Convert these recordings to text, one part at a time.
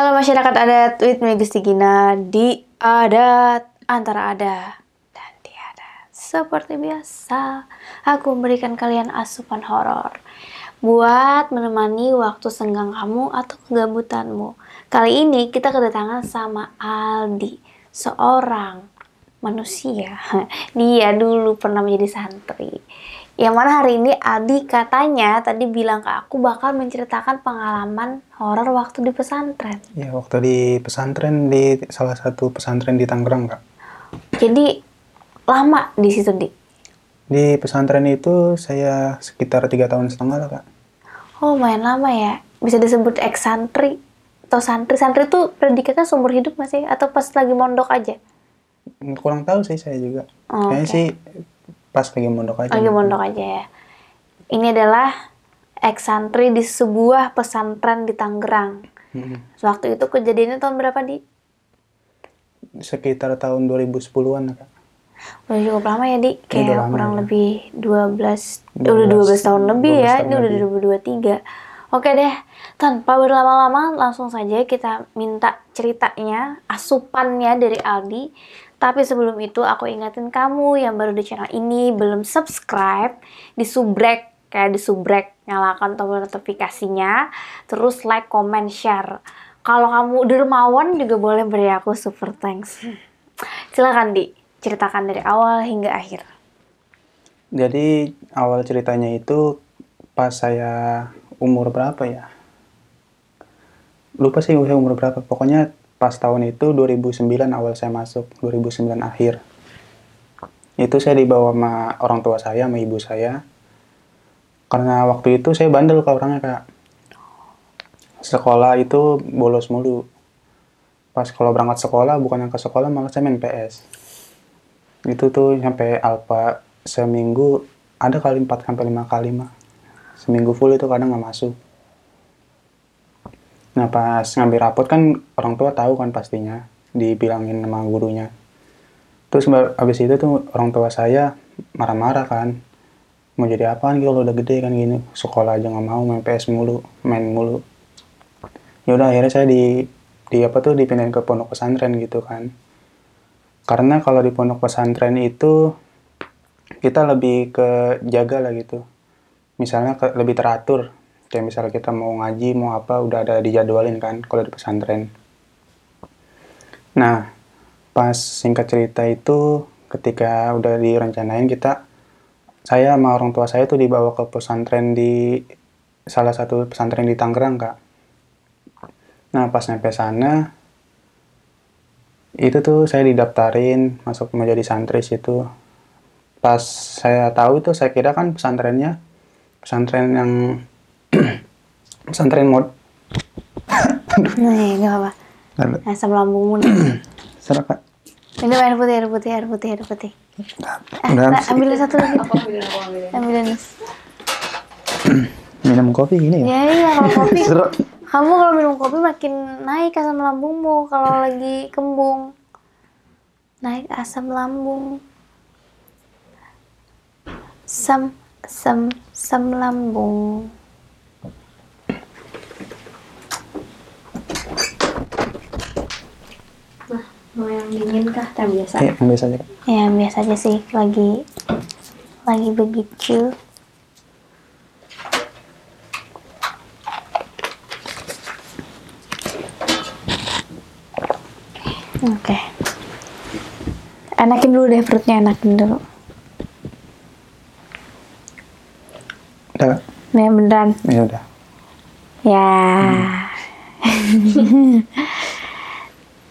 Halo masyarakat adat, with me Gusti Gina di adat antara ada dan tiada. Seperti biasa, aku memberikan kalian asupan horor buat menemani waktu senggang kamu atau kegabutanmu. Kali ini kita kedatangan sama Aldi, seorang manusia. Dia dulu pernah menjadi santri. Yang mana hari ini Aldi katanya tadi bilang ke aku bakal menceritakan pengalaman horor waktu di pesantren. Ya, waktu di pesantren di salah satu pesantren di Tangerang, Kak. Jadi lama di situ di. Di pesantren itu saya sekitar tiga tahun setengah lah, Kak. Oh, main lama ya. Bisa disebut ex santri atau santri. Santri itu predikatnya seumur hidup masih atau pas lagi mondok aja? Kurang tahu sih saya juga. Oh, Kayaknya oke. sih pas lagi mondok aja. Lagi mondok aja ya. Ini adalah ex santri di sebuah pesantren di Tangerang. Mm-mm. Waktu itu kejadiannya tahun berapa di? Sekitar tahun 2010-an, lah, Kak. Udah cukup lama ya di, udah kayak lama, kurang ya. lebih 12, 12 udah 12 tahun lebih 12 ya, tahun ini udah lebih. 2023. Oke deh, tanpa berlama-lama langsung saja kita minta ceritanya, asupannya dari Aldi. Tapi sebelum itu aku ingatin kamu yang baru di channel ini belum subscribe, di subrek kayak di subrek nyalakan tombol notifikasinya, terus like, comment, share. Kalau kamu dermawan juga boleh beri aku super thanks. Silakan di ceritakan dari awal hingga akhir. Jadi awal ceritanya itu pas saya umur berapa ya? Lupa sih usia umur berapa. Pokoknya pas tahun itu 2009 awal saya masuk, 2009 akhir. Itu saya dibawa sama orang tua saya, sama ibu saya. Karena waktu itu saya bandel ke orangnya kak. Sekolah itu bolos mulu. Pas kalau berangkat sekolah, bukan yang ke sekolah malah saya main PS. Itu tuh sampai alfa seminggu ada kali 4 sampai 5 kali mah. Seminggu full itu kadang nggak masuk. Nah pas ngambil rapot kan orang tua tahu kan pastinya dibilangin sama gurunya. Terus abis itu tuh orang tua saya marah-marah kan. Mau jadi apaan gitu kalau udah gede kan gini. Sekolah aja nggak mau main PS mulu, main mulu. Ya udah akhirnya saya di di apa tuh dipindahin ke pondok pesantren gitu kan. Karena kalau di pondok pesantren itu kita lebih ke jaga lah gitu. Misalnya ke, lebih teratur. Kayak misalnya kita mau ngaji, mau apa, udah ada dijadwalin kan kalau di pesantren. Nah, pas singkat cerita itu ketika udah direncanain kita, saya sama orang tua saya tuh dibawa ke pesantren di salah satu pesantren di Tangerang, Kak. Nah, pas nyampe sana, itu tuh saya didaftarin masuk menjadi santri situ pas saya tahu itu saya kira kan pesantrennya pesantren yang pesantren mod Nih, gak apa. Asam lambungmu nih. Serah, Kak. Minum air putih, air putih, air putih, air putih. Eh, nah, ambil satu lagi. Ambil minum kopi gini ya Ya iya, kalau kopi. Seru. Kamu kalau minum kopi makin naik asam lambungmu kalau lagi kembung. Naik asam lambung. Sam, sam, sam lambung. Mau yang dingin kah? Teh biasa. Iya, biasa aja. Ya biasa aja sih lagi lagi begitu. Oke. Enakin dulu deh perutnya, enakin dulu. udah? Nih beneran. ya udah Ya.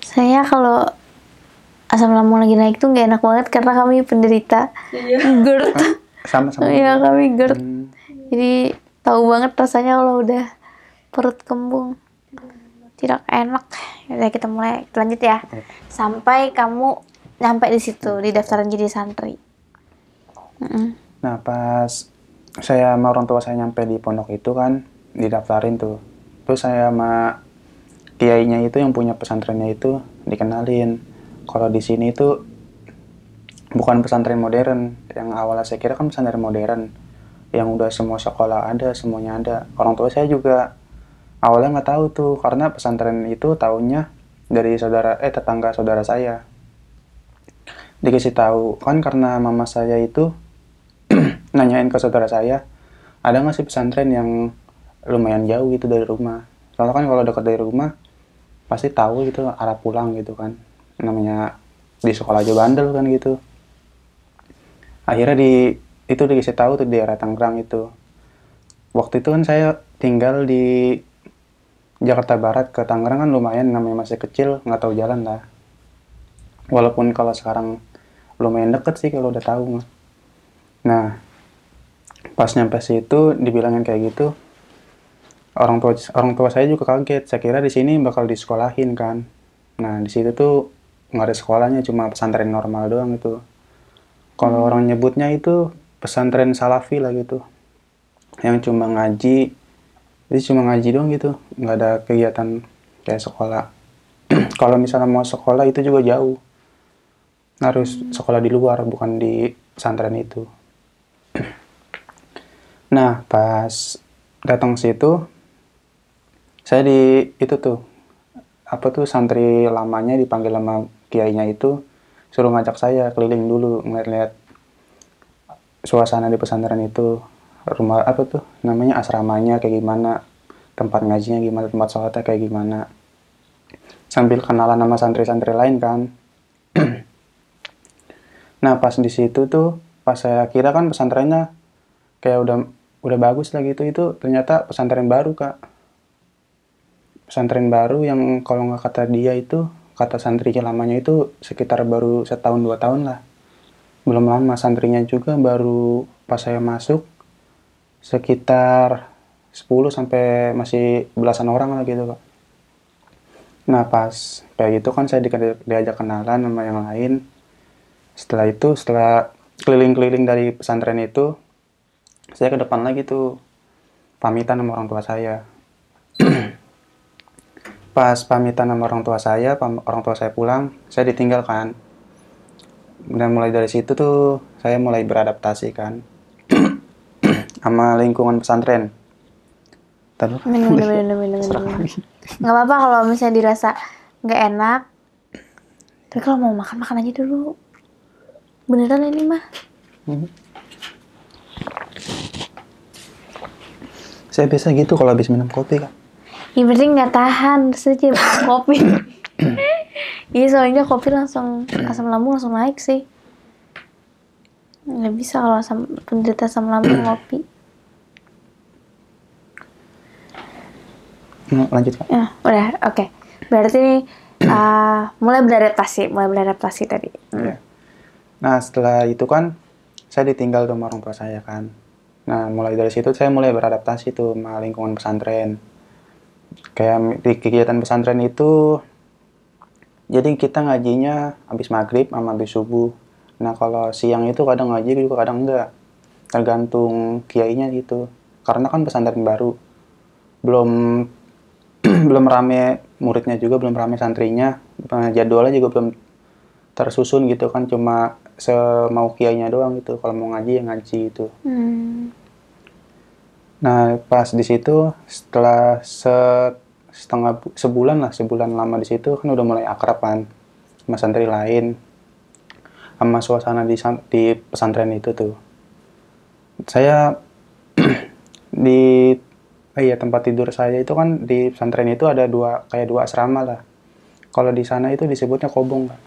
Saya kalau asam lambung lagi naik tuh nggak enak banget karena kami penderita GERD. sama sama Iya kami GERD. Hmm, Jadi tahu banget rasanya kalau udah perut kembung. Tidak enak. Ya kita mulai kita lanjut ya. Sampai kamu nyampe di situ di daftaran jadi santri. Nah pas saya sama orang tua saya nyampe di pondok itu kan didaftarin tuh terus saya sama kiainya itu yang punya pesantrennya itu dikenalin. Kalau di sini itu bukan pesantren modern. Yang awalnya saya kira kan pesantren modern. Yang udah semua sekolah ada semuanya ada. Orang tua saya juga awalnya nggak tahu tuh karena pesantren itu tahunya dari saudara eh tetangga saudara saya. Dikasih tahu. Kan karena mama saya itu nanyain ke saudara saya ada nggak sih pesantren yang lumayan jauh gitu dari rumah? Soalnya kan kalau dekat dari rumah pasti tahu gitu arah pulang gitu kan. Namanya di sekolah aja bandel kan gitu. Akhirnya di itu dikasih tahu tuh di daerah Tangerang itu. Waktu itu kan saya tinggal di Jakarta Barat ke Tangerang kan lumayan namanya masih kecil nggak tahu jalan lah walaupun kalau sekarang lumayan deket sih kalau udah tahu nah pas nyampe situ dibilangin kayak gitu orang tua orang tua saya juga kaget. Saya kira di sini bakal disekolahin kan. Nah di situ tuh nggak ada sekolahnya cuma pesantren normal doang itu. Kalau hmm. orang nyebutnya itu pesantren salafi lah gitu. Yang cuma ngaji jadi cuma ngaji doang gitu. Nggak ada kegiatan kayak sekolah. Kalau misalnya mau sekolah itu juga jauh. Harus hmm. sekolah di luar bukan di pesantren itu. Nah pas datang situ saya di itu tuh apa tuh santri lamanya dipanggil sama kiainya itu suruh ngajak saya keliling dulu ngeliat-liat suasana di pesantren itu rumah apa tuh namanya asramanya kayak gimana tempat ngajinya gimana tempat sholatnya kayak gimana. Sambil kenalan sama santri-santri lain kan. Nah pas di situ tuh pas saya kira kan pesantrennya kayak udah udah bagus lah gitu itu ternyata pesantren baru kak pesantren baru yang kalau nggak kata dia itu kata santri lamanya itu sekitar baru setahun dua tahun lah. Belum lama santrinya juga baru pas saya masuk sekitar 10 sampai masih belasan orang lah gitu kak nah pas kayak gitu kan saya di, diajak kenalan sama yang lain. Setelah itu setelah keliling-keliling dari pesantren itu saya ke depan lagi tuh pamitan sama orang tua saya pas pamitan sama orang tua saya orang tua saya pulang saya ditinggalkan. Dan mulai dari situ tuh saya mulai beradaptasi kan. Sama lingkungan pesantren. Terus minum, minum, minum, minum, minum. nggak apa-apa kalau misalnya dirasa nggak enak. Tapi kalau mau makan makan aja dulu. Beneran ini mah. Hmm. saya biasa gitu kalau habis minum kopi kan ya berarti nggak tahan saja kopi. Iya soalnya kopi langsung asam lambung langsung naik sih. Nggak bisa kalau asam penderita asam lambung kopi. Lanjut kak? Ya udah oke. Okay. berarti uh, mulai beradaptasi mulai beradaptasi tadi. Hmm. nah setelah itu kan saya ditinggal sama orang tua saya kan. Nah mulai dari situ saya mulai beradaptasi tuh sama lingkungan pesantren kayak di kegiatan pesantren itu jadi kita ngajinya habis maghrib sama habis subuh. Nah kalau siang itu kadang ngaji juga kadang enggak. Tergantung kiainya gitu. Karena kan pesantren baru. Belum belum rame muridnya juga belum rame santrinya. Jadwalnya juga belum tersusun gitu kan. Cuma semau kiainya doang gitu. Kalau mau ngaji ya ngaji itu hmm. Nah, pas di situ setelah se setengah sebulan lah, sebulan lama di situ kan udah mulai akrab kan sama santri lain sama suasana di di pesantren itu tuh. Saya di eh, iya tempat tidur saya itu kan di pesantren itu ada dua kayak dua asrama lah. Kalau di sana itu disebutnya kobong kan.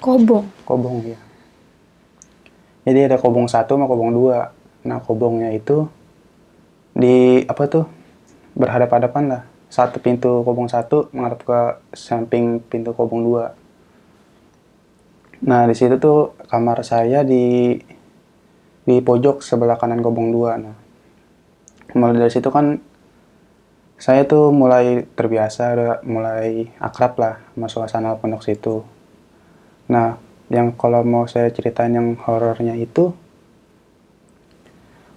Kobong. Kobong ya. Jadi ada kobong satu sama kobong dua. Nah kobongnya itu di apa tuh berhadap-hadapan lah. Satu pintu kobong satu menghadap ke samping pintu kobong dua. Nah di situ tuh kamar saya di di pojok sebelah kanan kobong dua. Nah mulai dari situ kan saya tuh mulai terbiasa mulai akrab lah sama suasana pondok situ. Nah yang kalau mau saya ceritain yang horornya itu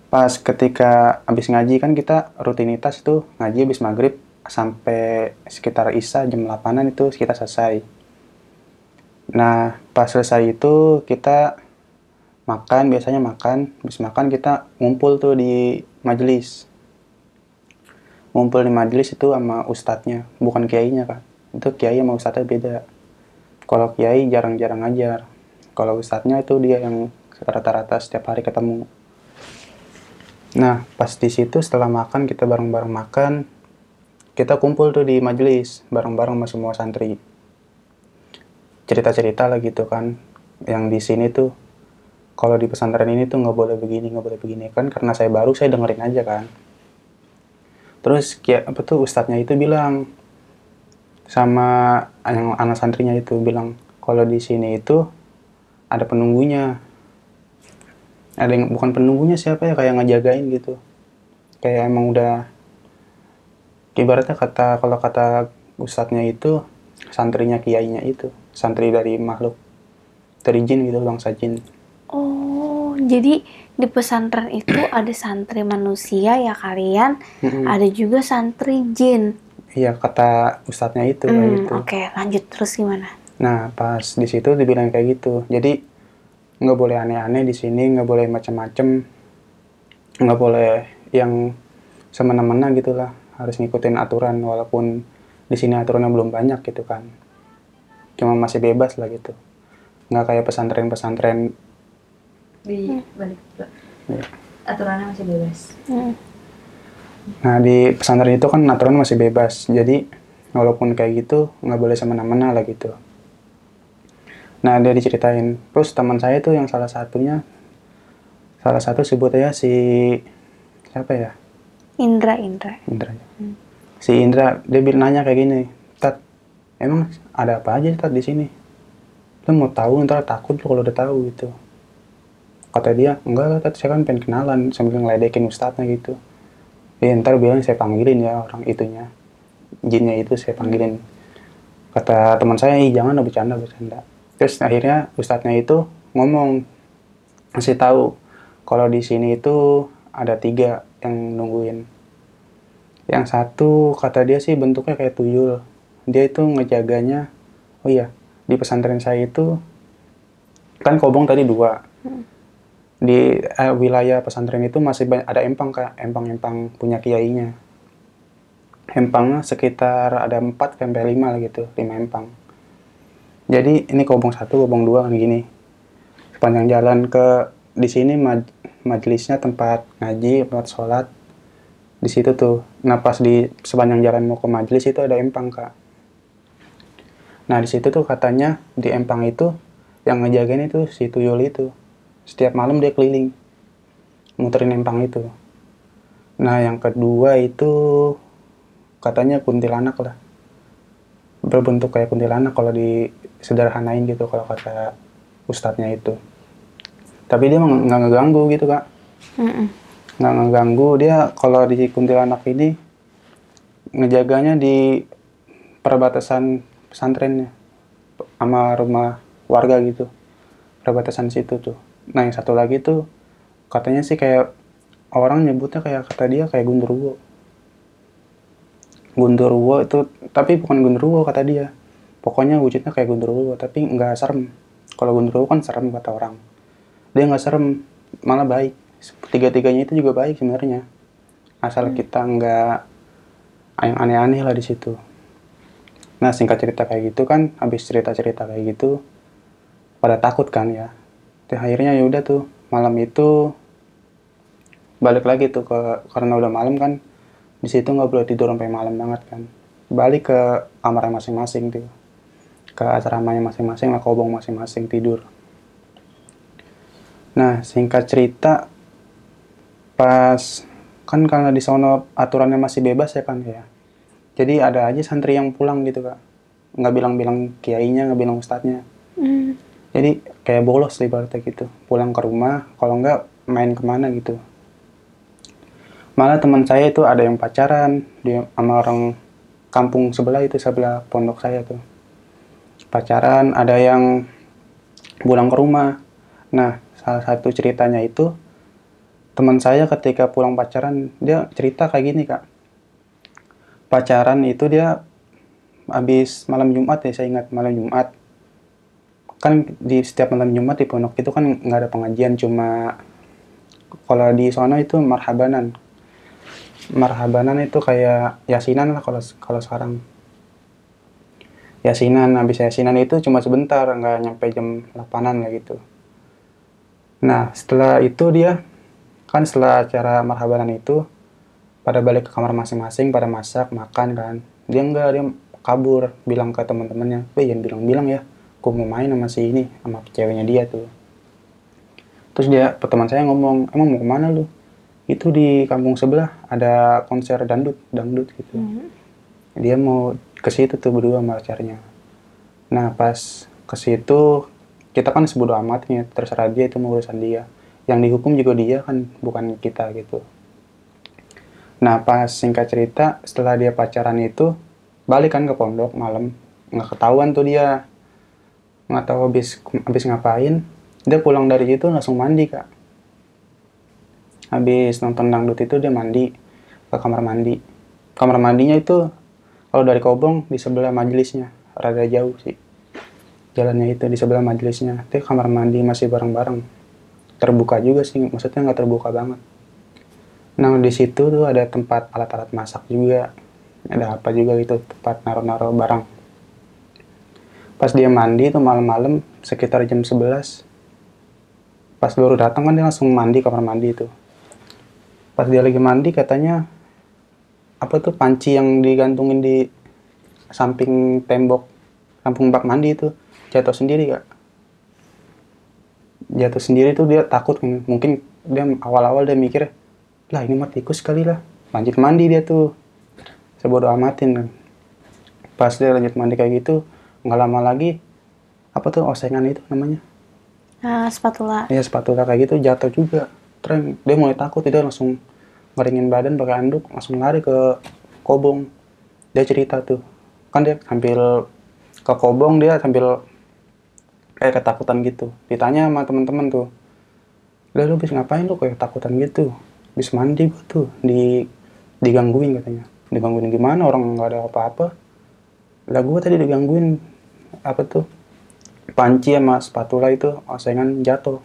pas ketika habis ngaji kan kita rutinitas itu ngaji habis maghrib sampai sekitar isya jam 8an itu kita selesai. Nah pas selesai itu kita makan biasanya makan. Habis makan kita ngumpul tuh di majelis. Ngumpul di majelis itu sama ustadznya bukan kiainya kan itu kiai sama ustadznya beda. Kalau kiai jarang-jarang ngajar. Kalau ustadznya itu dia yang rata-rata setiap hari ketemu nah pas di situ setelah makan kita bareng-bareng makan kita kumpul tuh di majelis bareng-bareng sama semua santri. Cerita-cerita lah gitu kan yang di sini tuh kalau di pesantren ini tuh nggak boleh begini nggak boleh begini kan karena saya baru saya dengerin aja kan. Terus kayak apa tuh ustadznya itu bilang sama yang anak santrinya itu bilang kalau di sini itu ada penunggunya ada yang bukan penunggunya siapa ya kayak ngejagain gitu kayak emang udah ibaratnya kata kalau kata ustadznya itu santrinya kiainya itu santri dari makhluk dari jin gitu bangsa jin Oh, jadi di pesantren itu ada santri manusia ya kalian, Mm-mm. ada juga santri jin. iya kata ustadznya itu kayak Hmm, gitu Oke, lanjut terus gimana? Nah, pas di situ dibilang kayak gitu. Jadi nggak boleh aneh-aneh di sini, nggak boleh macem-macem, nggak boleh yang semena-mena gitu lah. Harus ngikutin aturan walaupun di sini aturannya belum banyak gitu kan. Cuma masih bebas lah gitu. Nggak kayak pesantren-pesantren. di balik. Iya. aturannya masih bebas Hmm. Nah, di pesantren itu kan aturan masih bebas. Jadi walaupun kayak gitu nggak boleh semena-mena lah gitu. Nah, dia diceritain. Terus teman saya tuh yang salah satunya, salah satu sebut aja si siapa ya? Indra, Indra. Indra. Si Indra dia bilang nanya kayak gini, Tat, emang ada apa aja Tat di sini? Lu mau tahu ntar takut lu kalau udah tahu gitu. Kata dia, enggak lah Tat, saya kan pengen kenalan sambil ngeledekin ustadznya gitu. Ya ntar bilang saya panggilin ya orang itunya. Jinnya itu saya panggilin. Kata teman saya, jangan bercanda, bercanda. Terus akhirnya ustadznya itu ngomong, ngasih tahu kalau di sini itu ada tiga yang nungguin. Yang satu kata dia sih bentuknya kayak tuyul. Dia itu ngejaganya, oh iya, di pesantren saya itu kan kobong tadi dua. Di eh, wilayah pesantren itu masih banyak, ada empang kak, empang-empang punya kiainya. Empangnya sekitar ada 4 sampai 5 lah gitu, 5 empang. Jadi ini kobong satu, kobong dua kan gini. Sepanjang jalan ke di sini maj- majelisnya tempat ngaji, tempat sholat. Di situ tuh. Nah pas di sepanjang jalan mau ke majelis itu ada empang kak. Nah di situ tuh katanya di empang itu yang ngejagain itu si tuyul itu. Setiap malam dia keliling muterin empang itu. Nah yang kedua itu katanya kuntilanak lah. Berbentuk kayak kuntilanak kalau disederhanain gitu kalau kata ustadznya itu. Tapi dia emang nggak ngeganggu gitu kak. Nggak ngeganggu. Dia kalau di kuntilanak ini ngejaganya di perbatasan pesantrennya sama rumah warga gitu. Perbatasan situ tuh. Nah yang satu lagi tuh katanya sih kayak orang nyebutnya kayak kata dia kayak gundurwo gundurwo itu tapi bukan gundurwo kata dia. Pokoknya wujudnya kayak gundurwo tapi nggak serem. Kalau gundurwo kan serem kata orang. Dia nggak serem malah baik. Tiga-tiganya itu juga baik sebenarnya. Asal kita nggak yang aneh-aneh lah di situ. Nah singkat cerita kayak gitu kan habis cerita-cerita kayak gitu pada takut kan ya. Terus akhirnya ya udah tuh malam itu balik lagi tuh ke karena udah malam kan di situ nggak boleh tidur sampai malam banget kan. Balik ke kamarnya masing-masing tuh ke asramanya masing-masing lah kobong masing-masing tidur. Nah singkat cerita pas kan karena di sono aturannya masih bebas ya kan ya. Jadi ada aja santri yang pulang gitu kak. Nggak bilang-bilang kiainya nggak bilang ustadznya. Mm. jadi kayak bolos ibaratnya gitu. Pulang ke rumah kalau nggak main ke mana gitu malah teman saya itu ada yang pacaran dia sama orang kampung sebelah itu sebelah pondok saya tuh. Pacaran ada yang pulang ke rumah. Nah salah satu ceritanya itu teman saya ketika pulang pacaran dia cerita kayak gini kak. Pacaran itu dia habis malam Jumat ya saya ingat malam Jumat. Kan di setiap malam Jumat di pondok itu kan nggak ada pengajian cuma kalau di sana itu marhabanan marhabanan itu kayak yasinan lah kalau kalau sekarang. Yasinan habis yasinan itu cuma sebentar nggak nyampe jam 8an lah gitu. Nah setelah itu dia kan setelah acara marhabanan itu pada balik ke kamar masing-masing pada masak makan kan dia enggak dia kabur bilang ke teman-temannya weh jangan bilang-bilang ya aku mau main sama si ini sama ceweknya dia tuh. Terus dia teman saya ngomong emang mau ke mana lu itu di kampung sebelah ada konser dangdut dangdut gitu. Dia mau ke situ tuh berdua sama pacarnya nah pas ke situ kita kan sebodoh amatnya terserah dia itu mau urusan dia. Yang dihukum juga dia kan bukan kita gitu. Nah pas singkat cerita setelah dia pacaran itu balik kan ke pondok malam. Nggak ketahuan tuh dia. Nggak tahu habis habis ngapain. Dia pulang dari situ langsung mandi kak habis nonton dangdut itu dia mandi ke kamar mandi. Kamar mandinya itu kalau dari Kobong di sebelah majelisnya. Rada jauh sih. Jalannya itu di sebelah majelisnya. Tapi kamar mandi masih bareng-bareng. Terbuka juga sih maksudnya nggak terbuka banget. Nah di situ tuh ada tempat alat-alat masak juga. Ada apa juga gitu tempat naruh-naruh barang. Pas dia mandi tuh malam-malam sekitar jam 11 pas baru datang kan dia langsung mandi kamar mandi itu pas dia lagi mandi katanya apa tuh panci yang digantungin di samping tembok samping bak mandi itu jatuh sendiri kak. Jatuh sendiri tuh dia takut kan. mungkin dia awal-awal dia mikir lah ini mah tikus kali lah. Lanjut mandi dia tuh sebodoh amatin kan. Pas dia lanjut mandi kayak gitu nggak lama lagi apa tuh osengan itu namanya? Nah, spatula. ya spatula kayak gitu jatuh juga. Terus dia mulai takut dia langsung ngeringin badan pakai anduk langsung lari ke kobong. Dia cerita tuh. Kan dia sambil ke kobong dia sambil kayak ketakutan gitu. Ditanya sama teman-teman tuh lah lu bisa ngapain lu kayak ketakutan gitu? Bisa mandi gua tuh di digangguin katanya. Digangguin gimana? Orang nggak ada apa-apa. Lah gua tadi digangguin apa tuh panci sama spatula itu osengan jatuh.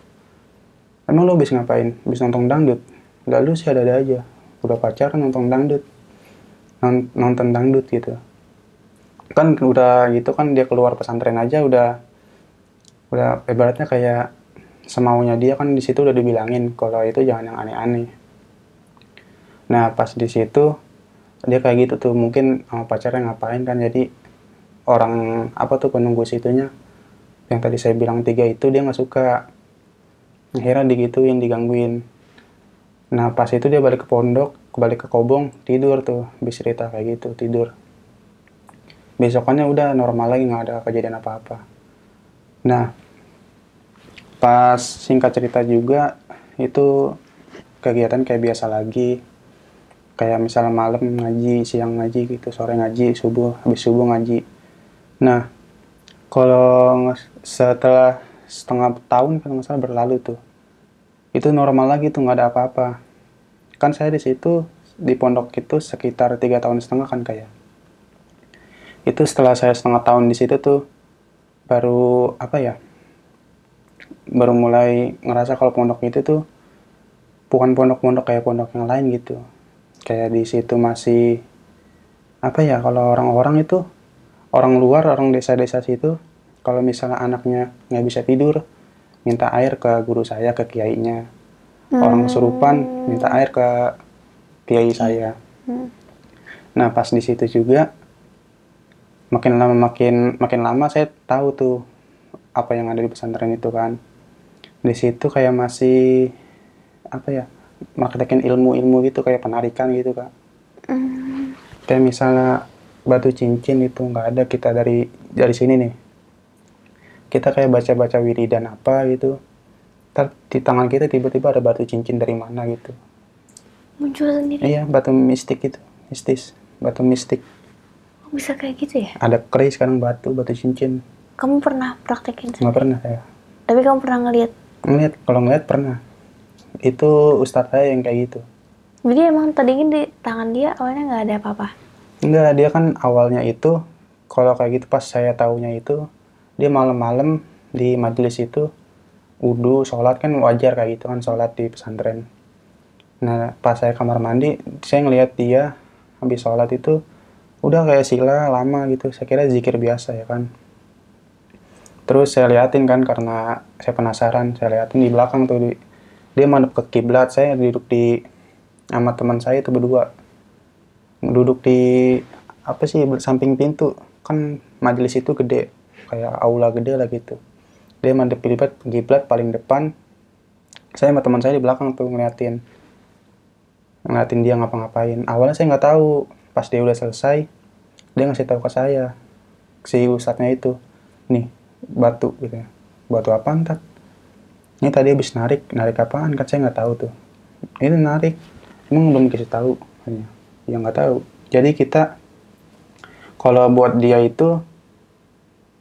Emang lu bisa ngapain? Bisa nonton dangdut lalu sih ada-ada aja. Udah pacaran nonton dangdut. Non- nonton dangdut gitu. Kan udah gitu kan dia keluar pesantren aja udah udah ibaratnya kayak semaunya dia kan di situ udah dibilangin kalau itu jangan yang aneh-aneh. Nah pas di situ dia kayak gitu tuh mungkin sama pacarnya ngapain kan. Jadi orang apa tuh penunggu situnya. Yang tadi saya bilang tiga itu dia nggak suka. Akhirnya digituin digangguin nah pas itu dia balik ke pondok balik ke kobong tidur tuh bis cerita kayak gitu tidur. Besokannya udah normal lagi nggak ada kejadian apa-apa. Nah pas singkat cerita juga itu kegiatan kayak biasa lagi. Kayak misalnya malam ngaji siang ngaji gitu sore ngaji subuh habis subuh ngaji. Nah kalau setelah setengah tahun kalau nggak salah berlalu tuh. Itu normal lagi tuh nggak ada apa-apa kan saya di situ di pondok itu sekitar tiga tahun setengah kan kayak itu setelah saya setengah tahun di situ tuh baru apa ya baru mulai ngerasa kalau pondok itu tuh bukan pondok-pondok kayak pondok yang lain gitu. Kayak di situ masih apa ya kalau orang-orang itu orang luar orang desa-desa situ kalau misalnya anaknya nggak bisa tidur minta air ke guru saya ke kiainya orang kesurupan minta air ke kiai saya. Hmm. nah pas di situ juga makin lama makin makin lama saya tahu tuh apa yang ada di pesantren itu kan. Di situ kayak masih apa ya praktekin ilmu-ilmu gitu kayak penarikan gitu kak. Hmm. kayak misalnya batu cincin itu nggak ada kita dari dari sini nih. Kita kayak baca-baca wiridan apa gitu Ntar di tangan kita tiba-tiba ada batu cincin dari mana gitu Muncul sendiri. iya batu mistik itu mistis batu mistik Kok bisa kayak gitu ya? ada keris sekarang batu batu cincin Kamu pernah praktekin nggak pernah saya Tapi kamu pernah ngeliat? ngeliat kalau ngeliat pernah itu ustadz saya yang kayak gitu Jadi emang tadinya di tangan dia awalnya nggak ada apa-apa. Enggak, dia kan awalnya itu kalau kayak gitu pas saya taunya itu dia malam-malam di majelis itu wudhu sholat kan wajar kayak gitu kan sholat di pesantren. Nah, pas saya kamar mandi, saya ngelihat dia habis sholat itu udah kayak sila lama gitu. Saya kira zikir biasa ya kan. Terus saya liatin kan karena saya penasaran, saya liatin di belakang tuh di, dia madep ke kiblat. Saya duduk di sama teman saya itu berdua. Duduk di apa sih samping pintu. Kan majelis itu gede, kayak aula gede lah gitu. Dia madep kiblat, kiblat paling depan. Saya sama teman saya di belakang tuh ngeliatin ngeliatin dia ngapa-ngapain. Awalnya saya nggak tahu. Pas dia udah selesai, dia ngasih tahu ke saya, si ustadznya itu, nih batu gitu ya. Batu apa ntar? Ini tadi habis narik, narik apaan? Kan saya nggak tahu tuh. Ini narik, emang belum dikasih tahu. Hanya, ya nggak tahu. Jadi kita, kalau buat dia itu,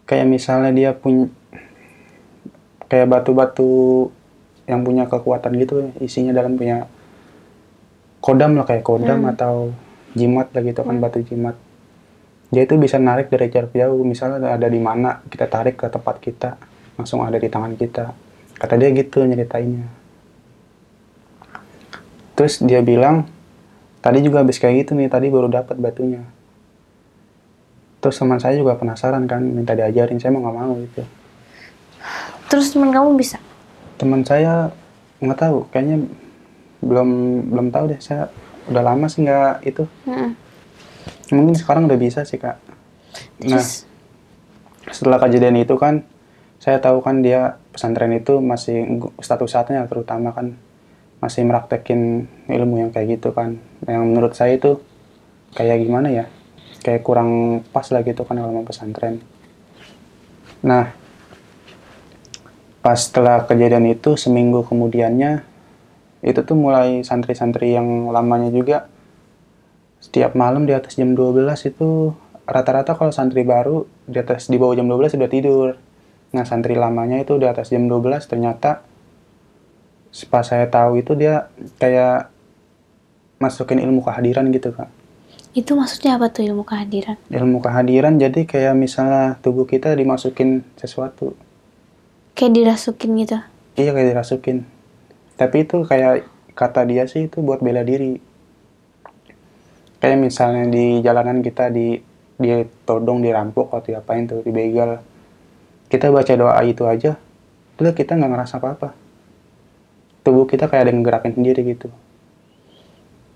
kayak misalnya dia punya, kayak batu-batu yang punya kekuatan gitu, isinya dalam punya kodam lah kayak kodam Hmm. atau jimat lah gitu kan batu jimat. Dia itu bisa narik dari jarak jauh misalnya ada di mana kita tarik ke tempat kita langsung ada di tangan kita. Kata dia gitu nyeritainnya. Terus dia bilang tadi juga habis kayak gitu nih tadi baru dapat batunya. Terus teman saya juga penasaran kan minta diajarin saya mau nggak mau gitu Terus teman kamu bisa? teman saya nggak tahu. Kayaknya belum belum tahu deh. Saya udah lama sih nggak itu. Mm-mm. mungkin sekarang udah bisa sih kak. Nah Terus, setelah kejadian itu kan saya tahu kan dia pesantren itu masih status satunya terutama kan. Masih meraktekin ilmu yang kayak gitu kan. Yang menurut saya itu kayak gimana ya? Kayak kurang pas lah gitu kan kalau mau pesantren. Nah pas setelah kejadian itu seminggu kemudiannya itu tuh mulai santri-santri yang lamanya juga setiap malam di atas jam 12 itu rata-rata kalau santri baru di atas di bawah jam 12 sudah tidur. Nah, santri lamanya itu di atas jam 12 ternyata pas saya tahu itu dia kayak masukin ilmu kehadiran gitu, Kak. itu maksudnya apa tuh ilmu kehadiran? Ilmu kehadiran jadi kayak misalnya tubuh kita dimasukin sesuatu. Kayak dirasukin gitu. Iya kayak dirasukin. Tapi itu kayak kata dia sih itu buat bela diri. Kayak misalnya di jalanan kita di dia todong dirampok atau diapain tuh dibegal. Kita baca doa itu aja, udah kita nggak ngerasa apa-apa. Tubuh kita kayak ada yang gerakin sendiri gitu.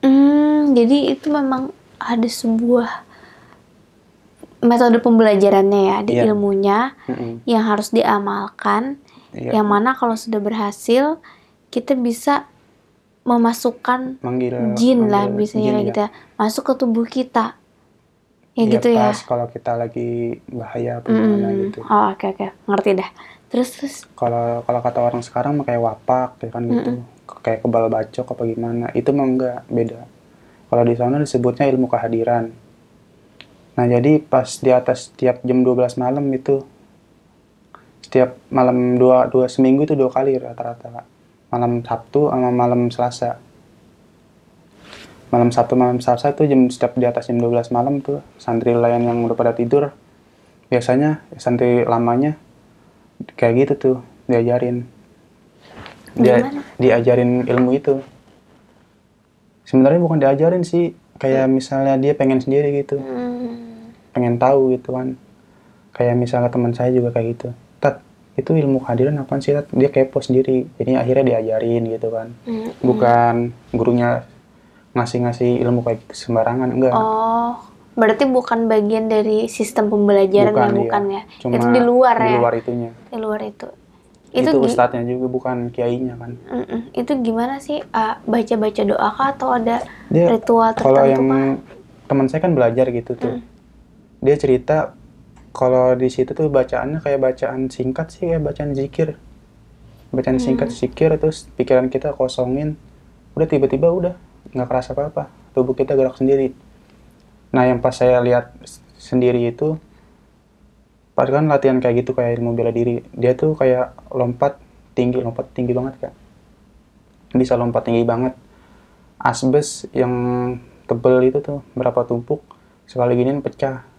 Hmm, jadi itu memang ada sebuah metode pembelajarannya ya, ada Iya. ilmunya Mm-mm. yang harus diamalkan. Iya. Yang mana kalau sudah berhasil, kita bisa memasukkan Manggil jin lah manggil biasanya jin, lah ya. gitu ya, masuk ke tubuh kita. Ya Iya, gitu ya. pas kalau kita lagi bahaya apa Mm-mm. gimana gitu. Oh, oke oke, ngerti dah. Terus terus Kalau kalau kata orang sekarang mah kayak wapak ya kan gitu. Kayak kebal bacok apa gimana. Itu mah enggak, beda. Kalau di sana disebutnya ilmu kehadiran. Nah, jadi pas di atas setiap jam 12 malam itu setiap malam dua, dua seminggu itu dua kali rata-rata malam Sabtu sama malam Selasa. Malam Sabtu malam Selasa itu jam setiap di atas jam 12 malam tuh santri lain yang udah pada tidur biasanya santri lamanya kayak gitu tuh diajarin. Dia Gimana? diajarin ilmu itu. Sebenarnya bukan diajarin sih kayak misalnya dia pengen sendiri gitu. Hmm, pengen tahu gitu kan kayak misalnya teman saya juga kayak gitu tat itu ilmu kehadiran apaan sih tat dia kepo sendiri jadi akhirnya diajarin gitu kan hmm, bukan gurunya ngasih-ngasih ilmu kayak gitu sembarangan enggak Oh, berarti bukan bagian dari sistem pembelajaran Bukan, ya, iya. bukan ya? Cuma itu di luar di ya? luar itunya Di luar itu. itu, Itu, ustadznya juga bukan kiainya kan Mm-mm. itu gimana sih? Ah, baca-baca doa kah atau ada dia ritual kalau tertentu yang kah? teman saya kan belajar gitu tuh Hmm. Dia cerita kalau di situ tuh bacaannya kayak bacaan singkat sih kayak bacaan zikir. Bacaan singkat Hmm. zikir terus pikiran kita kosongin. Udah tiba-tiba udah nggak kerasa apa-apa. Tubuh kita gerak sendiri. Nah yang pas saya lihat sendiri itu pas kan latihan kayak gitu kayak ilmu bela diri. Dia tuh kayak lompat tinggi lompat tinggi banget kak. Bisa lompat tinggi banget. Asbes yang tebel itu tuh berapa tumpuk sekali giniin pecah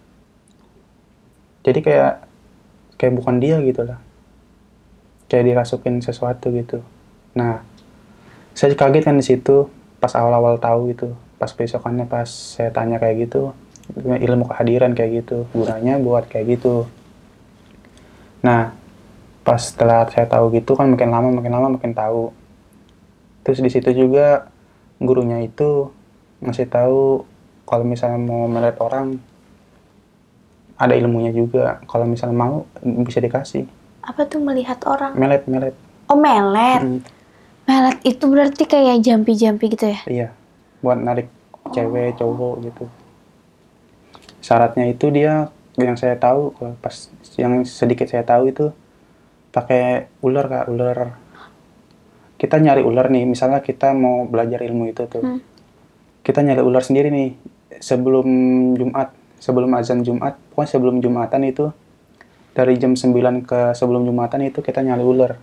jadi kayak kayak bukan dia gitu lah. Kayak dirasukin sesuatu gitu. Nah saya kaget kan di situ pas awal-awal tahu gitu. Pas besokannya pas saya tanya kayak gitu ilmu kehadiran kayak gitu gunanya buat kayak gitu. Nah pas setelah saya tahu gitu kan makin lama makin lama makin tahu. Terus di situ juga gurunya itu ngasih tahu kalau misalnya mau melihat orang ada ilmunya juga. Kalau misalnya mau bisa dikasih. Apa tuh melihat orang? melet melet. Oh, melet. Mm, Melet itu berarti kayak jampi-jampi gitu ya? iya. Buat narik cewek cowok gitu. Syaratnya itu dia yang saya tahu pas yang sedikit saya tahu itu pakai ular kak ular. Kita nyari ular nih misalnya kita mau belajar ilmu itu tuh. Hmm. kita nyari ular sendiri nih sebelum Jumat sebelum azan Jumat pokoknya sebelum Jumatan itu dari jam 9 ke sebelum Jumatan itu kita nyari ular.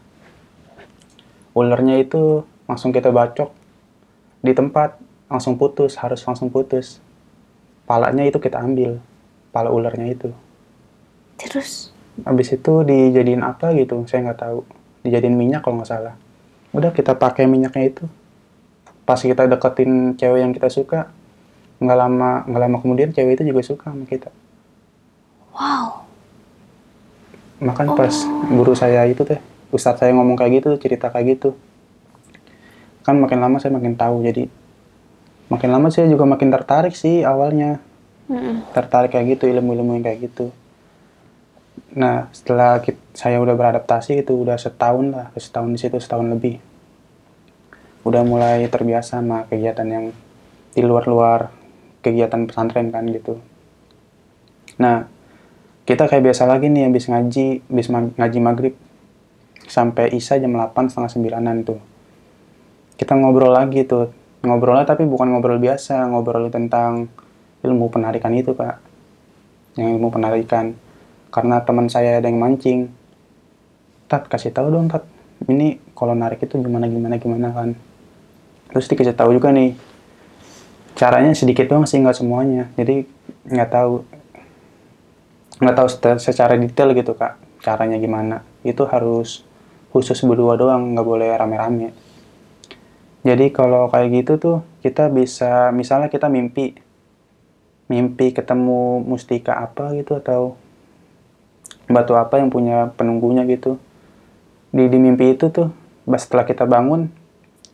Ularnya itu langsung kita bacok di tempat langsung putus harus langsung putus. Palanya itu kita ambil pala ularnya itu. Terus? Habis itu dijadiin apa gitu saya nggak tahu. Dijadiin minyak kalau nggak salah. Udah kita pakai minyaknya itu. Pas kita deketin cewek yang kita suka nggak lama nggak lama kemudian cewek itu juga suka sama kita. Wow. makan pas guru saya itu teh ustadz saya ngomong kayak gitu cerita kayak gitu. Kan makin lama saya makin tahu jadi makin lama saya juga makin tertarik sih awalnya. Mm-mm. tertarik kayak gitu ilmu-ilmu yang kayak gitu. Nah setelah kit- saya udah beradaptasi itu udah setahun lah setahun di situ setahun lebih. Udah mulai terbiasa sama kegiatan yang di luar-luar kegiatan pesantren kan gitu. Nah kita kayak biasa lagi nih habis ngaji habis ngaji maghrib. Sampai isya jam 8 setengah sembilanan tuh. Kita ngobrol lagi tuh. Ngobrolnya tapi bukan ngobrol biasa ngobrol tentang ilmu penarikan itu pak. Yang ilmu penarikan. Karena teman saya ada yang mancing. Tat kasih tahu dong tat. Ini kalau narik itu gimana gimana gimana kan? Terus dikasih tahu juga nih caranya sedikit doang sih nggak semuanya. Jadi nggak tahu. Nggak tahu secara- detail gitu kak caranya gimana. Itu harus khusus berdua doang nggak boleh rame-rame. Jadi kalau kayak gitu tuh kita bisa misalnya kita mimpi. Mimpi ketemu mustika apa gitu atau batu apa yang punya penunggunya gitu. Di, di mimpi itu tuh setelah kita bangun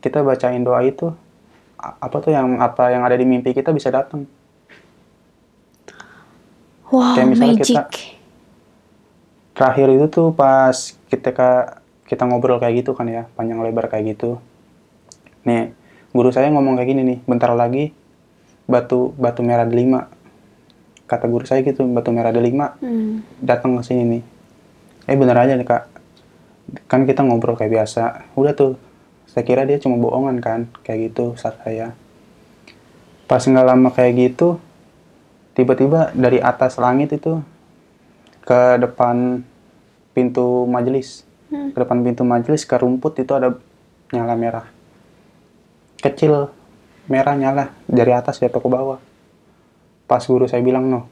kita bacain doa itu apa tuh yang apa yang ada di mimpi kita bisa datang. Wow, Kayak misalnya magic. kita- terakhir itu tuh pas ketika kita ngobrol kayak gitu kan ya panjang lebar kayak gitu. Nih guru saya ngomong kayak gini nih bentar lagi batu batu merah delima kata guru saya gitu batu merah delima Hmm. datang ke sini nih. Eh bener aja nih kak. Kan kita ngobrol kayak biasa. Udah tuh saya kira dia cuma bohongan kan kayak gitu saat saya. Pas nggak lama kayak gitu tiba-tiba dari atas langit itu ke depan pintu majelis. Hmm. ke depan pintu majelis ke rumput itu ada nyala merah. Kecil merah nyala dari atas jatuh ke bawah. Pas guru saya bilang noh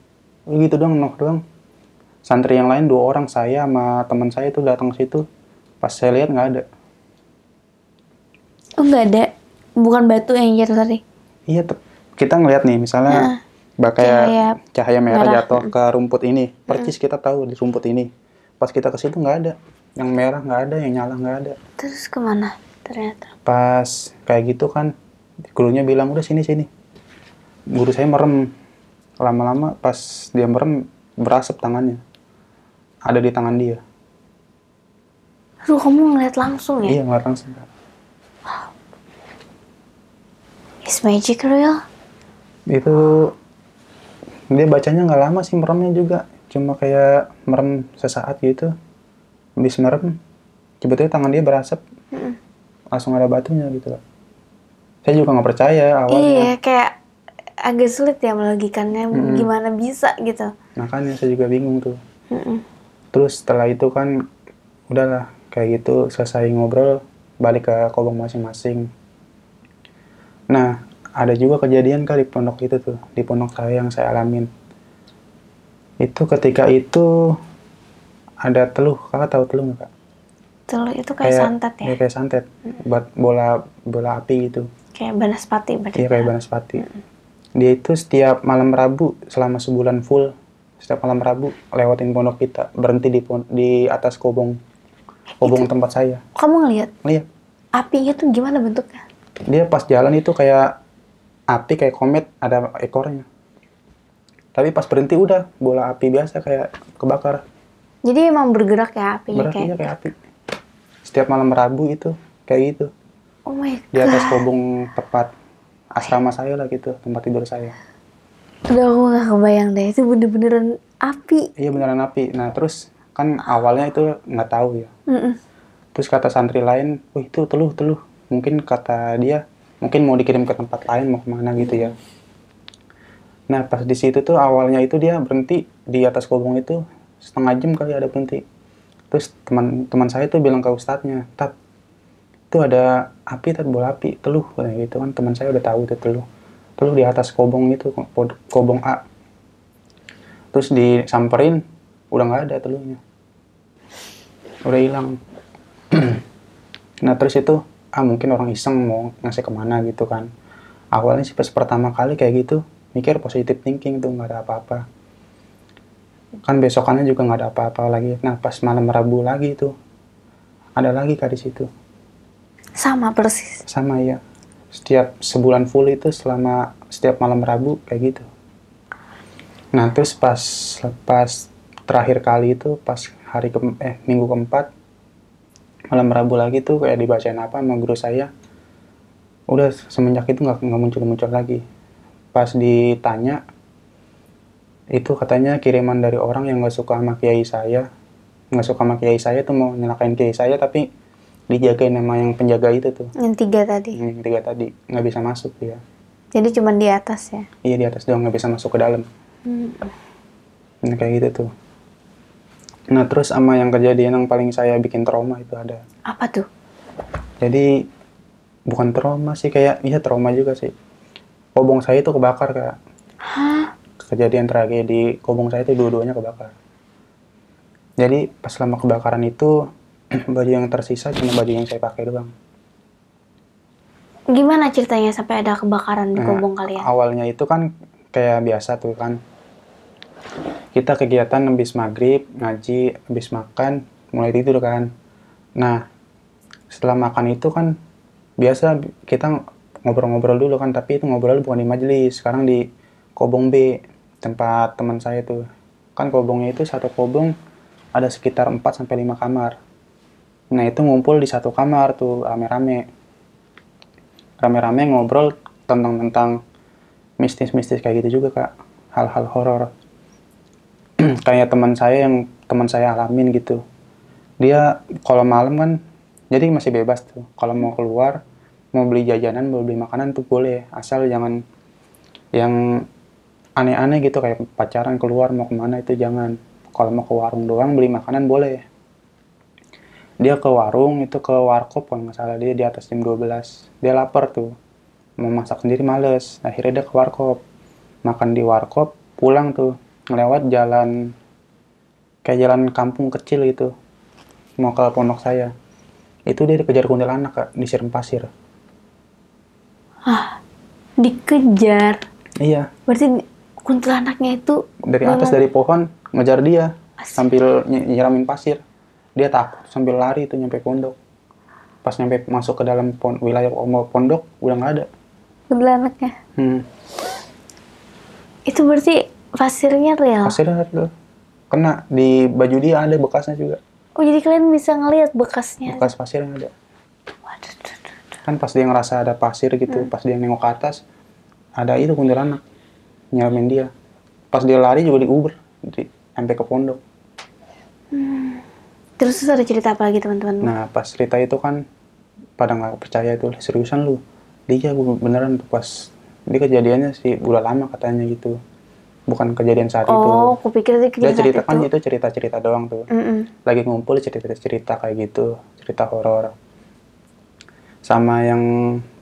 "Oh, gitu doang noh doang. Santri yang lain dua orang saya sama teman saya itu datang ke situ. Pas saya lihat nggak ada Oh nggak ada, bukan batu yang jatuh tadi. iya tep- kita ngeliat nih misalnya kayak Cahaya cahaya merah, merah, jatuh ke rumput ini. Percis kita tahu di rumput ini. Pas kita ke situ nggak ada. Yang merah nggak ada yang nyala nggak ada. Terus ke mana? Ternyata. pas kayak gitu kan gurunya bilang udah sini sini. Guru saya merem. Lama-lama pas dia merem berasap tangannya. Ada di tangan dia. Aduh, kamu ngeliat langsung ya? iya ngeliat langsung Kak. Is magic real? itu dia bacanya nggak lama sih meremnya juga cuma kayak merem sesaat gitu habis merem tiba-tiba tangan dia berasap Mm. langsung ada batunya gitu Kak. saya juga nggak percaya awalnya Iya, kayak agak sulit ya melogikannya. Mm-mm. Gimana bisa gitu? makanya saya juga bingung tuh Mm-mm. terus setelah itu kan udahlah kayak gitu selesai ngobrol balik ke kobong masing-masing nah ada juga kejadian kali di pondok itu tuh di pondok saya yang saya alamin itu ketika itu ada teluh kakak tahu teluh nggak kak Telur itu kayak, santet ya? kayak santet buat bola bola api gitu Kayak Banaspati berarti. Iya kayak Banaspati. Dia itu setiap malam Rabu selama sebulan full, setiap malam Rabu lewatin pondok kita, berhenti di pon- di atas kobong kobong tempat saya. Kamu ngelihat Lihat, apinya tuh gimana bentuknya? Dia pas jalan itu kayak api kayak komet ada ekornya. Tapi pas berhenti udah bola api biasa kayak kebakar. Jadi emang bergerak ya apinya Berapinya kayak. kayak api. Setiap malam Rabu itu kayak gitu. Oh my Di atas god. kobong tepat asrama saya lah gitu, tempat tidur saya. Udah aku gak kebayang deh. Itu bener-beneran api. Iya beneran api. Nah terus kan awalnya itu nggak tahu ya. Mm-mm. Terus kata santri lain, wih itu teluh teluh. Mungkin kata dia, mungkin mau dikirim ke tempat lain mau ke mana gitu ya. Nah pas di situ tuh awalnya itu dia berhenti di atas kobong itu setengah jam kali ada berhenti. Terus teman teman saya tuh bilang ke ustadznya, tat itu ada api tat bola api teluh kayak gitu kan. Teman saya udah tahu itu teluh. Teluh di atas kobong itu ko- kobong A. Terus disamperin udah nggak ada teluhnya. Udah hilang. Nah terus itu ah mungkin orang iseng mau ngasih ke mana gitu kan. Awalnya sih pas pertama kali kayak gitu mikir positive thinking tuh nggak ada apa-apa. Kan besokannya juga nggak ada apa-apa lagi. Nah pas malam rabu lagi tuh ada lagi kak di situ. Sama persis. sama ya setiap sebulan full itu selama setiap malam rabu kayak gitu. Nah terus pas pas terakhir kali itu pas hari ke eh minggu keempat malam rabu lagi tuh kayak dibacain apa sama guru saya. Udah semenjak itu nggak nggak muncul muncul lagi. Pas ditanya itu katanya kiriman dari orang yang nggak suka sama kiai saya. Nggak suka sama kiai saya tuh mau nyelakain kiai saya tapi dijagain sama yang penjaga itu tuh. Yang tiga tadi. yang tiga tadi nggak bisa masuk dia. Jadi cuman di atas ya. iya di atas doang nggak bisa masuk ke dalam. Hmm. nah, kayak gitu tuh nah terus sama yang kejadian yang paling saya bikin trauma itu ada Apa tuh? jadi bukan trauma sih kayak iya trauma juga sih kobong saya itu kebakar kak Hah? kejadian tragedi kobong saya itu dua-duanya kebakar jadi pas selama kebakaran itu baju yang tersisa cuma baju yang saya pakai doang Gimana ceritanya sampai ada kebakaran di Nah, kobong kalian? Awalnya itu kan kayak biasa tuh kan. Kita kegiatan habis maghrib, ngaji, habis makan, mulai tidur kan. Nah, setelah makan itu kan biasa kita ngobrol-ngobrol dulu kan, tapi itu ngobrol bukan di majelis, sekarang di Kobong B, tempat teman saya tuh. Kan kobongnya itu satu kobong ada sekitar 4 sampai 5 kamar. Nah, itu ngumpul di satu kamar tuh rame-rame rame-rame ngobrol tentang tentang mistis-mistis kayak gitu juga kak hal-hal horor kayak teman saya yang teman saya alamin gitu. Dia kalau malam kan jadi masih bebas tuh. Kalau mau keluar mau beli jajanan mau beli makanan tuh boleh. Asal jangan yang aneh-aneh gitu kayak pacaran keluar mau ke mana itu jangan. Kalau mau ke warung doang beli makanan boleh. Dia ke warung itu ke warkop kalau nggak dia di atas jam 12 dia lapar tuh. Mau masak sendiri males. Akhirnya dia ke warkop. Makan di warkop pulang tuh ngelewat jalan kayak jalan kampung kecil gitu mau ke pondok saya. Itu dia dikejar kuntilanak kak disiram pasir. Dikejar. iya. Berarti kuntilanaknya itu dari atas dari pohon ngejar dia sambil ny- nyiramin pasir. Dia takut sambil lari itu nyampe pondok. Pas nyampe masuk ke dalam pon- wilayah pon- pondok udah nggak ada. Kuntilanaknya. hmm. Itu berarti pasirnya real. pasirnya ada kena di baju dia ada bekasnya juga. Oh jadi kalian bisa ngelihat bekasnya. bekas pasir yang ada. Waduh, duh, duh. kan pas dia ngerasa ada pasir gitu pas dia nengok ke atas ada itu kuntilanak nyiramin dia. Pas dia lari juga diuber di, sampai ke pondok. Terus terus ada cerita apa lagi teman-teman? nah pas cerita itu kan pada nggak percaya itu seriusan lu. Dia beneran pas dia kejadiannya sih udah lama katanya gitu bukan kejadian saat oh, itu. aku pikir itu dia kejadian cerita saat kan itu. cerita-cerita doang tuh. Mm-mm. lagi ngumpul cerita-cerita kayak gitu cerita horor. Sama yang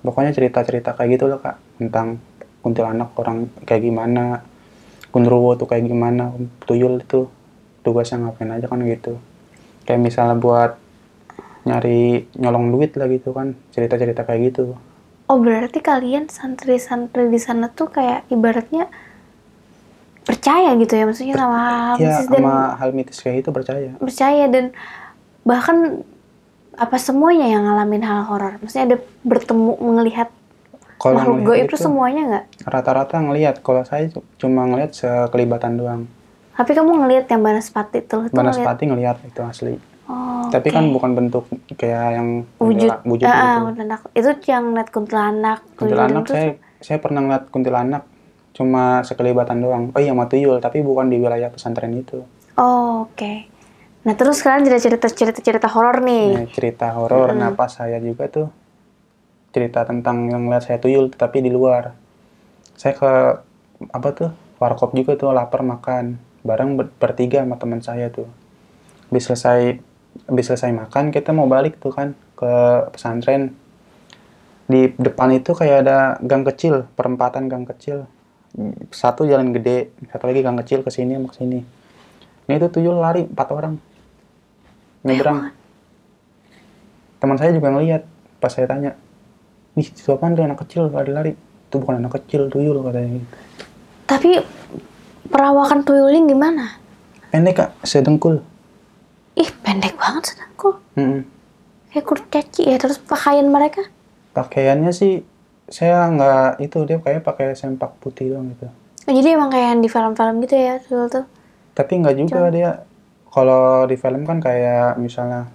pokoknya cerita-cerita kayak gitu loh kak. Tentang kuntilanak orang kayak gimana kunruwo tuh kayak gimana tuyul itu tugasnya ngapain aja kan gitu. Kayak misalnya buat nyari nyolong duit lah gitu kan cerita-cerita kayak gitu. Oh berarti kalian santri-santri di sana tuh kayak ibaratnya percaya gitu ya maksudnya sama hal ya dan sama hal mitis kayak itu percaya. percaya dan bahkan apa semuanya yang ngalamin hal horor. Maksudnya ada bertemu melihat kalau makhluk ngelihat goib itu semuanya nggak? rata-rata ngelihat. Kalau saya cu- cuma ngelihat sekelibatan doang. Tapi kamu ngelihat yang Banaspati itu itu ngelihat? Banaspati ngelihat itu asli. Oh, tapi oke. kan bukan bentuk kayak yang wujud. wujud Ah, gitu. kuntilanak. itu yang net kuntilanak kuntilanak itu saya saya pernah ngeliat kuntilanak cuma sekelibatan doang. Oh iya sama tuyul tapi bukan di wilayah pesantren itu. Oh oke. Nah terus kalian jadi cerita cerita cerita horor nih. Nah, cerita horor. Nah pas saya juga tuh cerita tentang yang ngeliat saya tuyul tapi di luar. Saya ke apa tuh warkop juga tuh lapar makan. Bareng ber- bertiga sama teman saya tuh. Habis selesai habis selesai makan kita mau balik tuh kan ke pesantren. Di depan itu kayak ada gang kecil perempatan gang kecil satu jalan gede satu lagi gang kecil ke sini ke sini. Ini tuh tuyul lari empat orang. Nyebrang. Teman saya juga ngeliat pas saya tanya nih itu apaan tuh anak kecil? Lari-lari itu bukan anak kecil tuyul katanya gitu. Tapi perawakan tuyulnya gimana? Pendek kak sedengkul. Ih pendek banget sedangku Mm-mm. kayak kurcaci ya terus pakaian mereka? Pakaiannya sih saya nggak itu dia kayak pakai sempak putih doang gitu. Oh, jadi emang kayak yang di film-film gitu ya tuyul tuh tapi nggak juga dia. Kalau di film kan kayak misalnya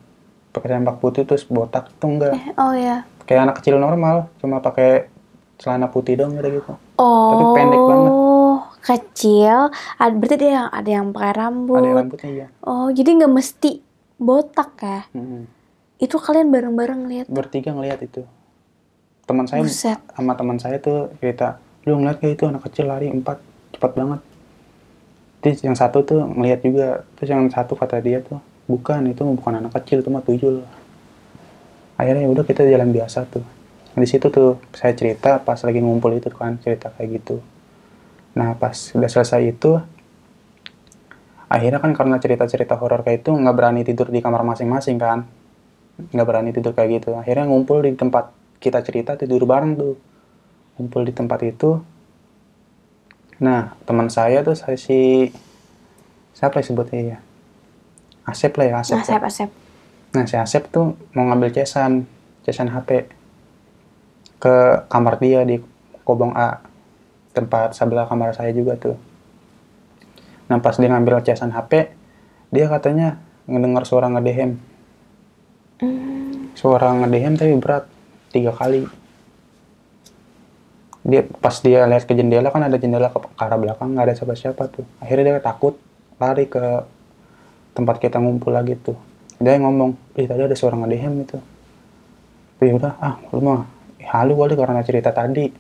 pakai sempak putih terus botak itu enggak. Eh, oh ya kayak anak kecil normal cuma pakai celana putih doang gitu gitu. Oh Tapi pendek banget. kecil. Berarti dia yang ada yang pakai rambut. Ada rambutnya iya. Oh jadi nggak mesti botak ya? Mm-mm. itu kalian bareng-bareng lihat bertiga ngelihat itu teman saya Buset. sama teman saya tuh cerita lu ngeliat kayak itu anak kecil lari empat cepat banget. Terus yang satu tuh ngelihat juga terus yang satu kata dia tuh bukan itu bukan anak kecil itu mah tuyul. Akhirnya ya udah kita jalan biasa tuh. Di situ tuh saya cerita pas lagi ngumpul itu kan cerita kayak gitu. Nah pas udah selesai itu akhirnya kan karena cerita-cerita horor kayak itu nggak berani tidur di kamar masing-masing kan. Nggak berani tidur kayak gitu. Akhirnya ngumpul di tempat kita cerita tidur bareng tuh. Ngumpul di tempat itu. Nah teman saya tuh saya si siapa ya sebutnya ya? Asep lah ya Asep, asep asep. Nah si Asep tuh mau ngambil cesan cesan HP ke kamar dia di Kobong A tempat sebelah kamar saya juga tuh. Nah pas dia ngambil cesan HP dia katanya ngedengar suara ngedehem suara ngedehem tapi berat tiga kali. Dia pas dia lihat ke jendela kan ada jendela ke, arah belakang nggak ada siapa-siapa tuh. Akhirnya dia takut lari ke tempat kita ngumpul lagi tuh. Dia ngomong ih tadi ada suara ngedehem itu. Tapi ya udah ah lu mah halu kali karena cerita tadi.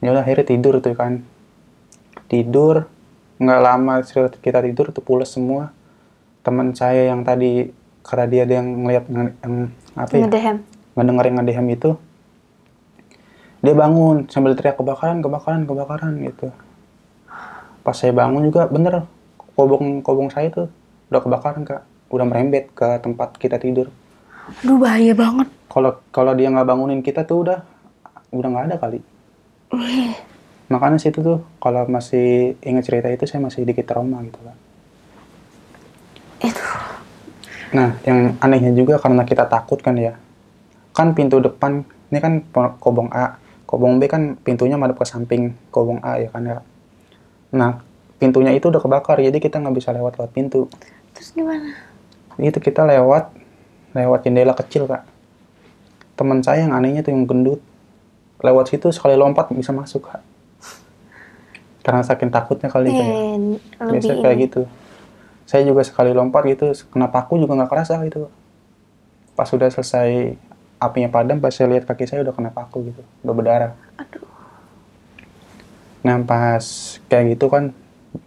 Ya udah akhirnya tidur tuh kan. Tidur nggak lama kita tidur tuh pulas semua. Teman saya yang tadi karena dia dia yang ngeliat nge- yang apa ya? Ngedehem ngedenger yang ngedehem itu dia bangun sambil teriak kebakaran kebakaran kebakaran gitu. Pas saya bangun juga bener kobong kobong saya tuh udah kebakaran kak. Udah merembet ke tempat kita tidur. Aduh bahaya banget. Kalau kalau dia nggak bangunin kita tuh udah udah nggak ada kali. Makanya situ tuh kalau masih ingat cerita itu saya masih dikit trauma gitu kan itu Nah, yang anehnya juga karena kita takut kan ya. Kan pintu depan, ini kan kobong A. Kobong B kan pintunya madep ke samping kobong A ya kan ya. Nah, pintunya itu udah kebakar, jadi kita nggak bisa lewat lewat pintu. terus gimana Itu kita lewat, lewat jendela kecil kak. Teman saya yang anehnya tuh yang gendut. Lewat situ sekali lompat bisa masuk kak. Karena saking takutnya kali kayak. eh, kayak ini. gitu. Saya juga sekali lompat gitu, kena paku juga nggak kerasa gitu. Pas sudah selesai apinya padam, pas saya lihat kaki saya udah kena paku gitu, udah berdarah. aduh Nah pas kayak gitu kan,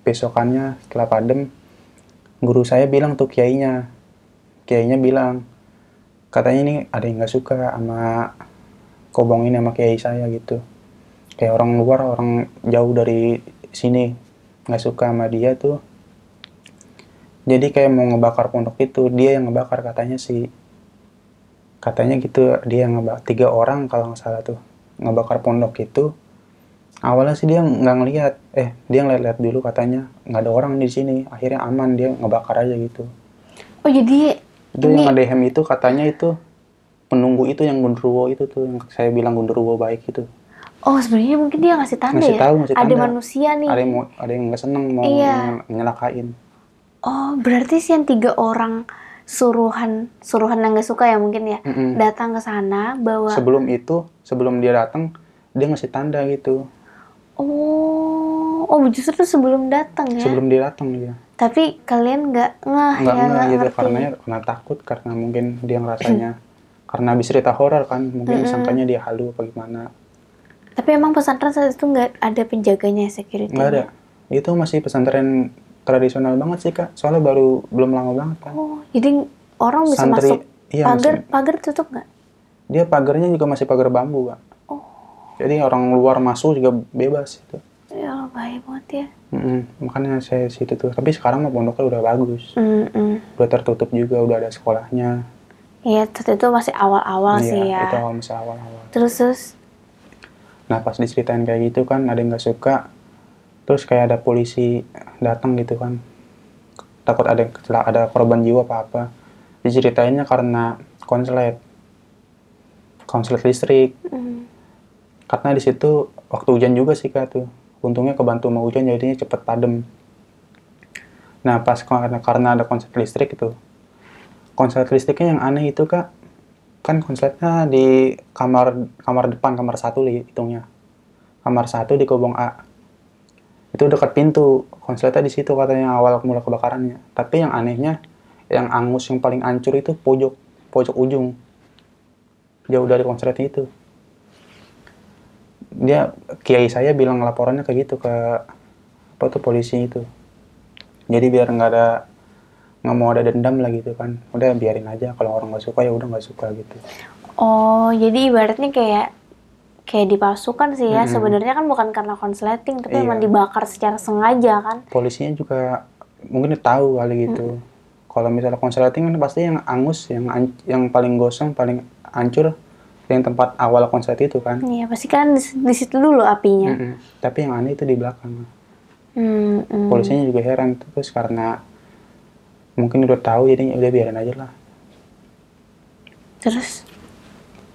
besokannya setelah padam, guru saya bilang tuh kiainya, kiainya bilang, katanya ini ada yang nggak suka sama kobong ini sama kiai saya gitu. Kayak orang luar, orang jauh dari sini nggak suka sama dia tuh. Jadi kayak mau ngebakar pondok itu, dia yang ngebakar katanya sih. Katanya gitu, dia yang ngebakar. Tiga orang kalau nggak salah tuh. ngebakar pondok itu awalnya sih dia nggak ngeliat eh dia ngeliat-liat dulu katanya nggak ada orang di sini akhirnya aman dia ngebakar aja gitu Oh jadi itu ini yang ngedehem itu katanya itu penunggu itu yang gundurwo itu tuh yang saya bilang gundurwo baik itu oh sebenarnya mungkin dia ngasih tanda Ngasih ya. tahu, ngasih Ada tanda. manusia nih. ada yang mau ada yang nggak seneng mau Iya. nyel- nyelakain Oh berarti sih yang tiga orang suruhan suruhan yang nggak suka ya mungkin ya Mm-mm. datang ke sana bawa. sebelum itu sebelum dia datang dia ngasih tanda gitu Oh oh justru sebelum datang ya. sebelum dia datang dia Tapi kalian nggak ngeh nggak ya gitu ngerti. karena karena takut karena mungkin dia ngerasanya karena habis cerita horor kan mungkin disangkanya dia halu apa gimana Tapi emang pesantren saat itu nggak ada penjaganya security. nggak ada itu masih pesantren tradisional banget sih kak soalnya baru belum lama banget kan Oh jadi orang bisa Santri- masuk. iya, pagar masih- pagar tutup nggak? dia pagarnya juga masih pagar bambu kak Oh jadi orang luar masuk juga bebas itu ya bahaya banget ya. Mm-mm. makanya saya situ tuh tapi sekarang mah pondoknya udah bagus Mm-mm. udah tertutup juga udah ada sekolahnya Iya, terus itu masih awal-awal Iya, sih ya. itu awal masih awal-awal Terus terus nah pas diceritain kayak gitu kan ada yang nggak suka terus kayak ada polisi datang gitu kan. Takut ada ada korban jiwa apa apa. Diceritainnya karena konslet. Konslet listrik. Mm, karena di situ waktu hujan juga sih kak tuh. Untungnya kebantu sama hujan jadinya cepet padam nah pas karena karena ada konslet listrik itu. Konslet listriknya yang aneh itu kak kan konsletnya di kamar kamar depan kamar satu hitungnya. Kamar satu di kobong A itu dekat pintu. Konsletnya di situ katanya awal mula kebakarannya. Tapi yang anehnya yang angus yang paling hancur itu pojok pojok ujung. Jauh dari konsletnya itu. Dia kiai saya bilang laporannya kayak gitu ke apa tuh polisi itu. Jadi biar nggak ada nggak mau ada dendam lah gitu kan. Udah biarin aja. Kalau orang nggak suka ya udah nggak suka gitu. Oh jadi ibaratnya kayak kayak dipalsukan sih ya. Mm-mm. Sebenarnya kan bukan karena konsleting, tapi Iya. emang dibakar secara sengaja kan. polisinya juga mungkin tahu kali gitu kalau misalnya konsleting kan pasti yang angus yang an- yang paling gosong paling hancur yang tempat awal konslet itu kan Iya, pasti kan di, di situ dulu apinya. Mm-mm. tapi yang aneh itu di belakang Hmm, hmm. polisinya juga heran terus karena mungkin udah tahu jadi udah biarin aja lah Terus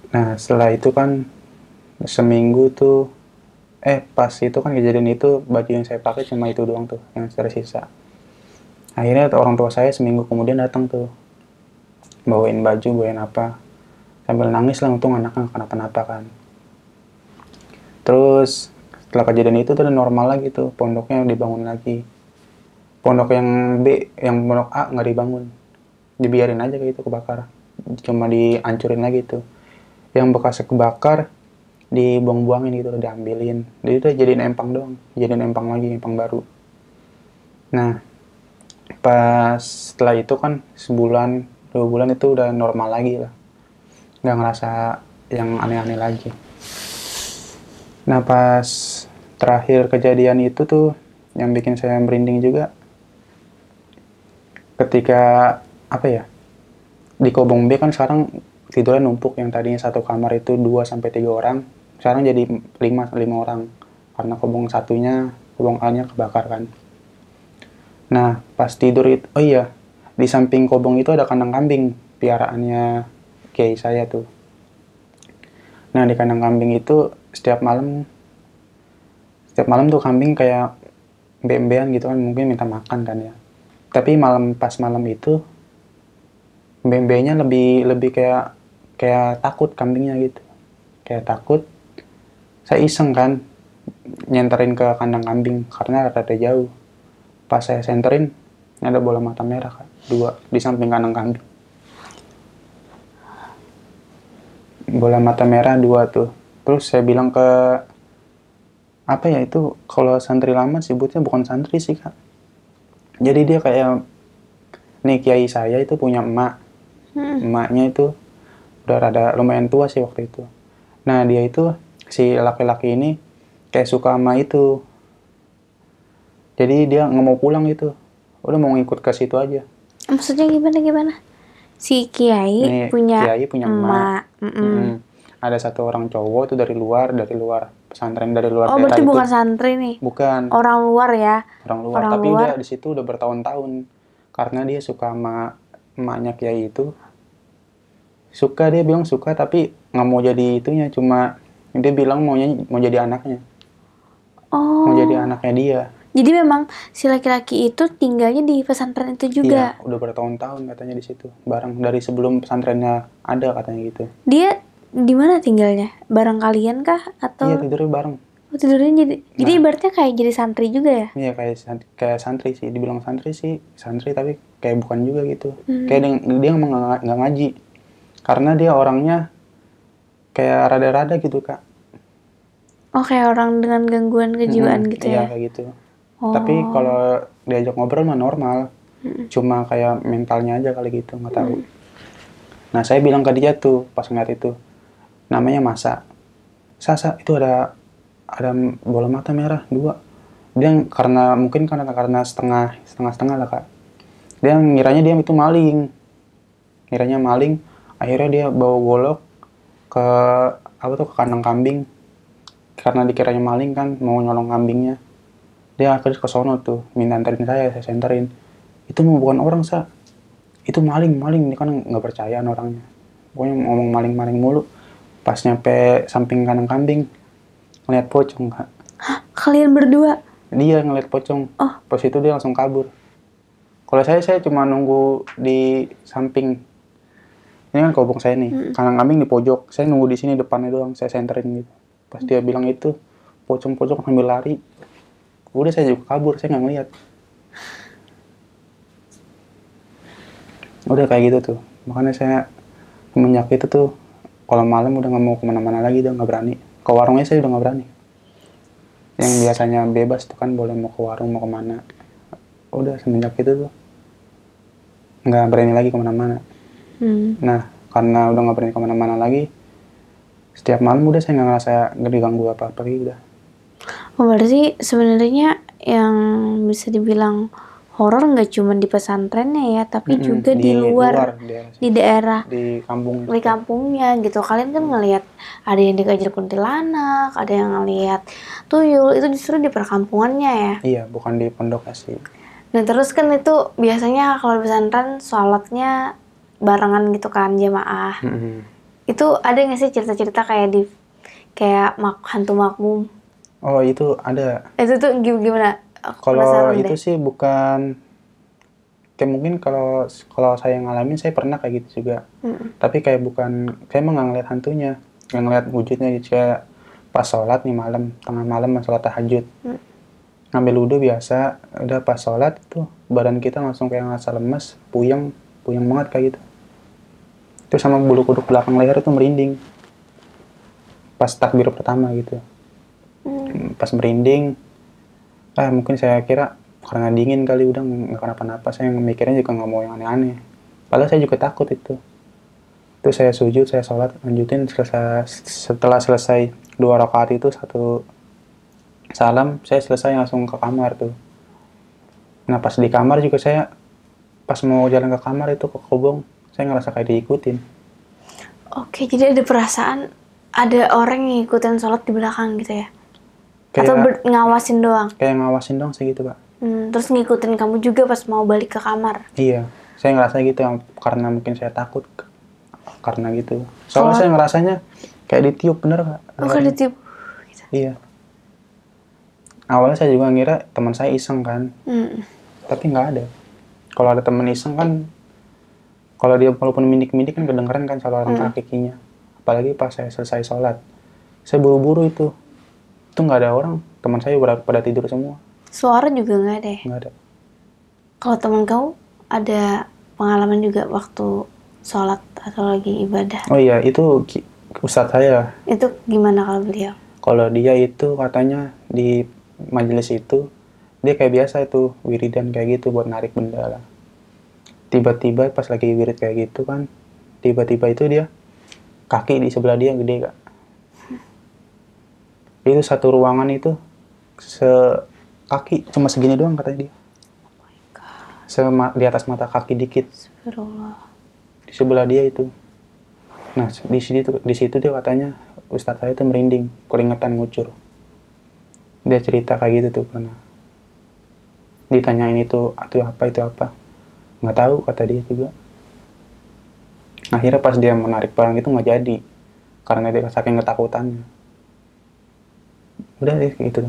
Nah, setelah itu kan seminggu tuh eh pas itu kan kejadian itu baju yang saya pakai cuma itu doang tuh yang tersisa. Akhirnya orang tua saya seminggu kemudian datang tuh bawain baju, bawain apa. Sambil nangis lah untung anaknya kenapa-napa kan. Terus setelah kejadian itu tuh normal lagi tuh pondoknya dibangun lagi. Pondok yang B, yang pondok A nggak dibangun. Dibiarin aja kayak gitu kebakar. Cuma dihancurin lagi tuh yang bekas kebakar dibuang-buangin gitu diambilin. Jadi itu jadiin empang doang jadiin empang lagi empang baru. Nah pas setelah itu kan sebulan dua bulan itu udah normal lagi lah. Nggak ngerasa yang aneh-aneh lagi. Nah pas terakhir kejadian itu tuh yang bikin saya merinding juga ketika apa ya di Kobong B kan sekarang tidurnya numpuk. Yang tadinya satu kamar itu 2 sampai tiga orang sekarang jadi 5 lima orang. Karena kobong satunya kobong A-nya kebakar kan. Nah pas tidur itu oh iya di samping kobong itu ada kandang kambing piaraannya kiai saya tuh. Nah di kandang kambing itu setiap malam setiap malam tuh kambing kayak bembean gitu kan mungkin minta makan kan ya. Tapi malam pas malam itu bembenya lebih lebih kayak kayak takut kambingnya gitu. Kayak takut saya iseng kan nyenterin ke kandang kambing karena rada jauh. Pas saya senterin ada bola mata merah kan dua di samping kandang kambing. Bola mata merah dua tuh. Terus saya bilang ke apa ya itu kalau santri lama sebutnya bukan santri sih kak. Jadi dia kayak nih kiai saya itu punya emak. Hmm. emaknya itu udah rada lumayan tua sih waktu itu. Nah dia itu si laki-laki ini kayak suka sama itu. Jadi dia nggak mau pulang gitu. Udah mau ngikut ke situ aja. maksudnya gimana gimana? Si kiai Nih, punya kiai punya emak. Mm-mm. Mm. ada satu orang cowok tuh dari luar dari luar pesantren dari luar Oh, berarti itu bukan santri nih. bukan Orang luar ya. orang luar orang tapi luar. udah di situ udah bertahun-tahun karena dia suka sama emaknya kiai itu suka dia bilang suka tapi nggak mau jadi itunya cuma dia bilang maunya mau jadi anaknya Oh. mau jadi anaknya dia Jadi memang si laki-laki itu tinggalnya di pesantren itu juga. iya udah bertahun-tahun katanya di situ bareng dari sebelum pesantrennya ada katanya gitu Dia di mana tinggalnya? Bareng kalian kah atau iya tidurnya bareng Oh, tidurnya jadi jadi ibaratnya kayak jadi santri juga ya? Iya kayak san- kayak santri sih, dibilang santri sih santri tapi kayak bukan juga gitu. Hmm. Kayak dia, dia emang nggak ngaji, karena dia orangnya kayak rada-rada gitu kak. Oh, kayak orang dengan gangguan kejiwaan Mm-mm, gitu iya, ya? kayak gitu. Oh. Tapi kalau diajak ngobrol mah normal, Mm. cuma kayak mentalnya aja kali gitu nggak tahu. Hmm. Nah saya bilang ke dia tuh pas ngeliat itu, namanya Masa. Sasa itu ada ada bola mata merah dua. Dia karena mungkin karena karena setengah setengah setengah lah kak. Dia ngiranya dia itu maling, ngiranya maling. Akhirnya dia bawa golok ke apa tuh ke kandang kambing. Karena dikiranya maling kan mau nyolong kambingnya. Dia akhirnya ke sono tuh minta anterin saya, saya senterin. Itu mau bukan orang sa, itu maling maling dia kan nggak percaya sama orangnya pokoknya ngomong maling maling mulu pas nyampe samping kandang kambing ngeliat pocong kak Kalian berdua? dia ngeliat pocong Oh. pas itu dia langsung kabur kalau saya saya cuma nunggu di samping ini kan kobong saya nih kandang kambing di pojok saya nunggu di sini depannya doang saya senterin gitu. Pas dia bilang itu pocong-pocong sambil lari udah saya juga kabur saya nggak ngeliat. Udah kayak gitu tuh makanya saya semenjak itu tuh kalau malam udah nggak mau ke mana-mana lagi udah nggak berani. Ke warungnya saya udah nggak berani. Yang biasanya bebas tuh kan boleh mau ke warung mau ke mana. Udah semenjak itu tuh nggak berani lagi ke mana-mana Hmm. nah karena udah nggak berani ke mana-mana lagi setiap malam udah saya nggak ngerasa nggak diganggu apa-apa lagi udah Oh, berarti sebenarnya yang bisa dibilang horor nggak cuma di pesantrennya ya, tapi Mm-mm, juga di, luar, daerah di daerah di kampung di kampungnya gitu. Kalian kan ngelihat ada yang dikejar kuntilanak, ada yang ngelihat tuyul, itu justru di perkampungannya ya. iya bukan di pondok sih Nah terus kan itu biasanya kalau di pesantren sholatnya barengan gitu kan jamaah. Mm-mm. Itu ada nggak sih cerita-cerita kayak di kayak mak hantu makmum? oh itu ada Itu tuh gim- gimana? Kalau itu deh. sih bukan kayak mungkin kalau kalau saya ngalamin saya pernah kayak gitu juga Mm-mm. tapi kayak bukan saya emang nggak ngeliat hantunya nggak ngeliat wujudnya gitu kayak pas sholat nih malam tengah malam sholat tahajud Hmm. ngambil wudhu biasa udah pas sholat tuh badan kita langsung kayak ngerasa lemes puyeng puyeng banget kayak gitu terus sama bulu kuduk belakang leher itu merinding. Pas takbir pertama gitu. Hmm. pas merinding ah mungkin saya kira karena dingin kali udah nggak kenapa-napa saya mikirnya juga nggak mau yang aneh-aneh. Padahal saya juga takut itu. Terus saya sujud saya sholat lanjutin. Selesai setelah selesai dua rakaat itu satu salam saya selesai langsung ke kamar tuh. Nah pas di kamar juga saya pas mau jalan ke kamar itu ke kobong saya ngerasa kayak diikutin Oke, jadi ada perasaan ada orang yang ngikutin sholat di belakang gitu ya? kayak Atau ber- ngawasin doang? kayak ngawasin dong sih gitu pak Hmm, terus ngikutin kamu juga pas mau balik ke kamar? Iya, saya ngerasa gitu karena mungkin saya takut karena gitu. Soalnya Oh. saya ngerasanya kayak ditiup bener kak. Oh, kan ditiup. Gitu. Iya. Awalnya saya juga ngira teman saya iseng kan, Hmm. tapi nggak ada. Kalau ada teman iseng kan, kalau dia walaupun mindik-mindik kan kedengeran kan suara Hmm. kakinya. Apalagi pas saya selesai sholat, saya buru-buru itu, itu nggak ada orang. Teman saya pada, pada tidur semua, Suara juga nggak ada ya? nggak ada. Kalau teman kamu ada pengalaman juga waktu sholat atau lagi ibadah? Oh iya, itu ustadz saya Itu gimana kalau beliau? kalau dia itu katanya di majelis itu dia kayak biasa itu wiridan kayak gitu buat narik benda lah tiba-tiba pas lagi wirid kayak gitu kan tiba-tiba itu dia kaki di sebelah dia gede kak itu satu ruangan itu se kaki cuma segini doang katanya dia Sema, di atas mata kaki dikit di sebelah dia itu Nah, di situ di situ dia katanya ustadz saya tuh merinding, keringetan ngucur. Dia cerita kayak gitu tuh pernah. Ditanyain itu, itu apa, itu apa. Nggak tahu kata dia juga. Akhirnya pas dia menarik barang itu nggak jadi. Karena dia saking ketakutannya. Udah deh gitu.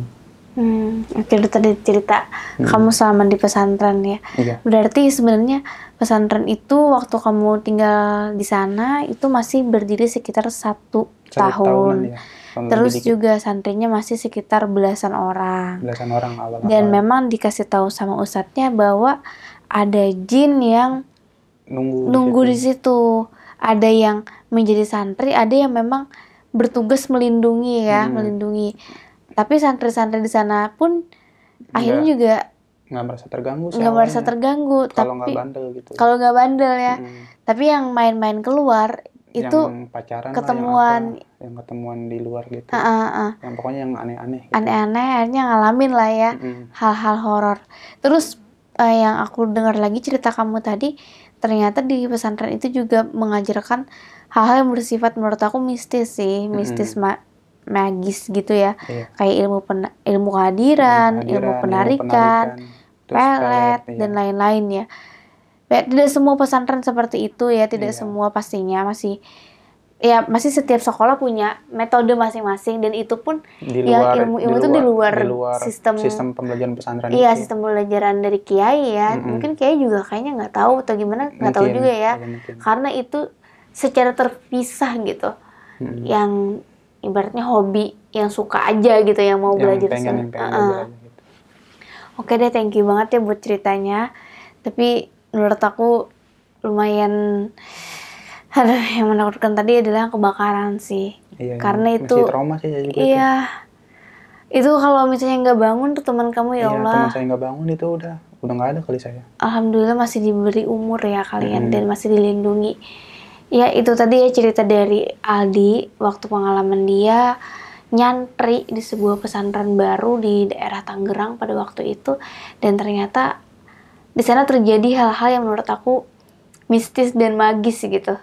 Hmm, oke itu tadi cerita kamu selama di pesantren ya. Iya. Berarti sebenarnya pesantren itu waktu kamu tinggal di sana itu masih berdiri sekitar satu, Satu tahun. ya. Tahun Terus juga santrinya masih sekitar belasan orang. belasan orang awal Dan memang dikasih tahu sama ustadznya bahwa ada jin yang nunggu nunggu di situ. Ada yang menjadi santri, ada yang memang bertugas melindungi ya, Hmm. melindungi. Tapi santri-santri di sana pun akhirnya Nggak- juga nggak merasa terganggu nggak merasa terganggu. kalau nggak Tapi bandel gitu kalau nggak bandel ya. Hmm. Tapi yang main-main keluar itu yang pacaran lah, ketemuan. yang, apa, yang ketemuan di luar gitu ah, ah, ah, yang pokoknya yang aneh-aneh gitu. aneh-aneh akhirnya ngalamin lah ya Mm-mm. hal-hal horor. Terus eh, yang aku dengar lagi cerita kamu tadi ternyata di pesantren itu juga mengajarkan hal-hal yang bersifat menurut aku mistis sih, mistis ma- magis gitu ya. Iya. Kayak ilmu pen- ilmu kehadiran, ilmu penarikan, pelet iya. dan lain-lain ya. Ya, Tidak semua pesantren seperti itu ya, tidak Iya. semua pastinya masih ya masih setiap sekolah punya metode masing-masing dan itu pun di ilmu-ilmu itu di luar di luar sistem- sistem pembelajaran pesantren iya itu. sistem pembelajaran dari kiai ya. Mm-mm. Mungkin kiai juga kayaknya nggak tahu atau gimana nggak tahu juga ya. iya, mungkin. Karena itu secara terpisah gitu. Mm-mm. Yang ibaratnya hobi yang suka aja gitu yang mau yang belajar pengen sana. yang pengen Uh-uh. belajar gitu. Oke deh, thank you banget ya buat ceritanya. Tapi menurut aku lumayan aduh, yang menakutkan tadi adalah kebakaran sih. Iya, Karena masih itu- trauma sih saya juga. Iya. Itu kalau misalnya nggak bangun tuh teman kamu ya Iya, Allah. teman saya nggak bangun itu udah udah nggak ada kali saya Alhamdulillah masih diberi umur ya kalian Mm. dan masih dilindungi. Ya itu tadi ya cerita dari Aldi waktu pengalaman dia nyantri di sebuah pesantren baru di daerah Tangerang pada waktu itu dan ternyata di sana terjadi hal-hal yang menurut aku mistis dan magis gitu.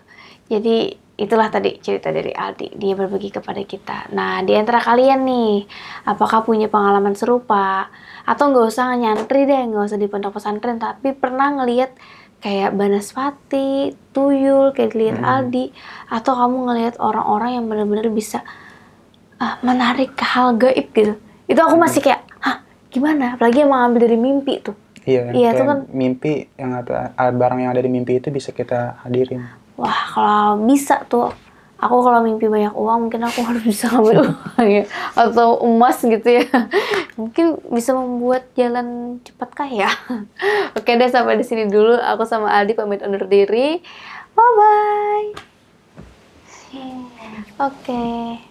Jadi itulah tadi cerita dari Aldi dia berbagi kepada kita. Nah di antara kalian nih apakah punya pengalaman serupa atau nggak usah nyantri deh nggak usah di pondok pesantren tapi pernah ngelihat kayak Banaspati, Tuyul, kayak dilihat Hmm. Aldi atau kamu ngelihat orang-orang yang benar-benar bisa ah, menarik hal gaib gitu. Itu aku Hmm. masih kayak, hah gimana? Apalagi yang mengambil dari mimpi tuh. iya, Iya, itu kan- mimpi yang ada barang yang ada di mimpi itu bisa kita hadirin Wah kalau bisa tuh, aku kalau mimpi banyak uang mungkin aku harus bisa ngambil uang ya. Atau emas gitu ya. Mungkin bisa membuat jalan cepat kaya. Oke deh sampai di sini dulu. Aku sama Aldi pamit undur diri. Bye bye. Oke.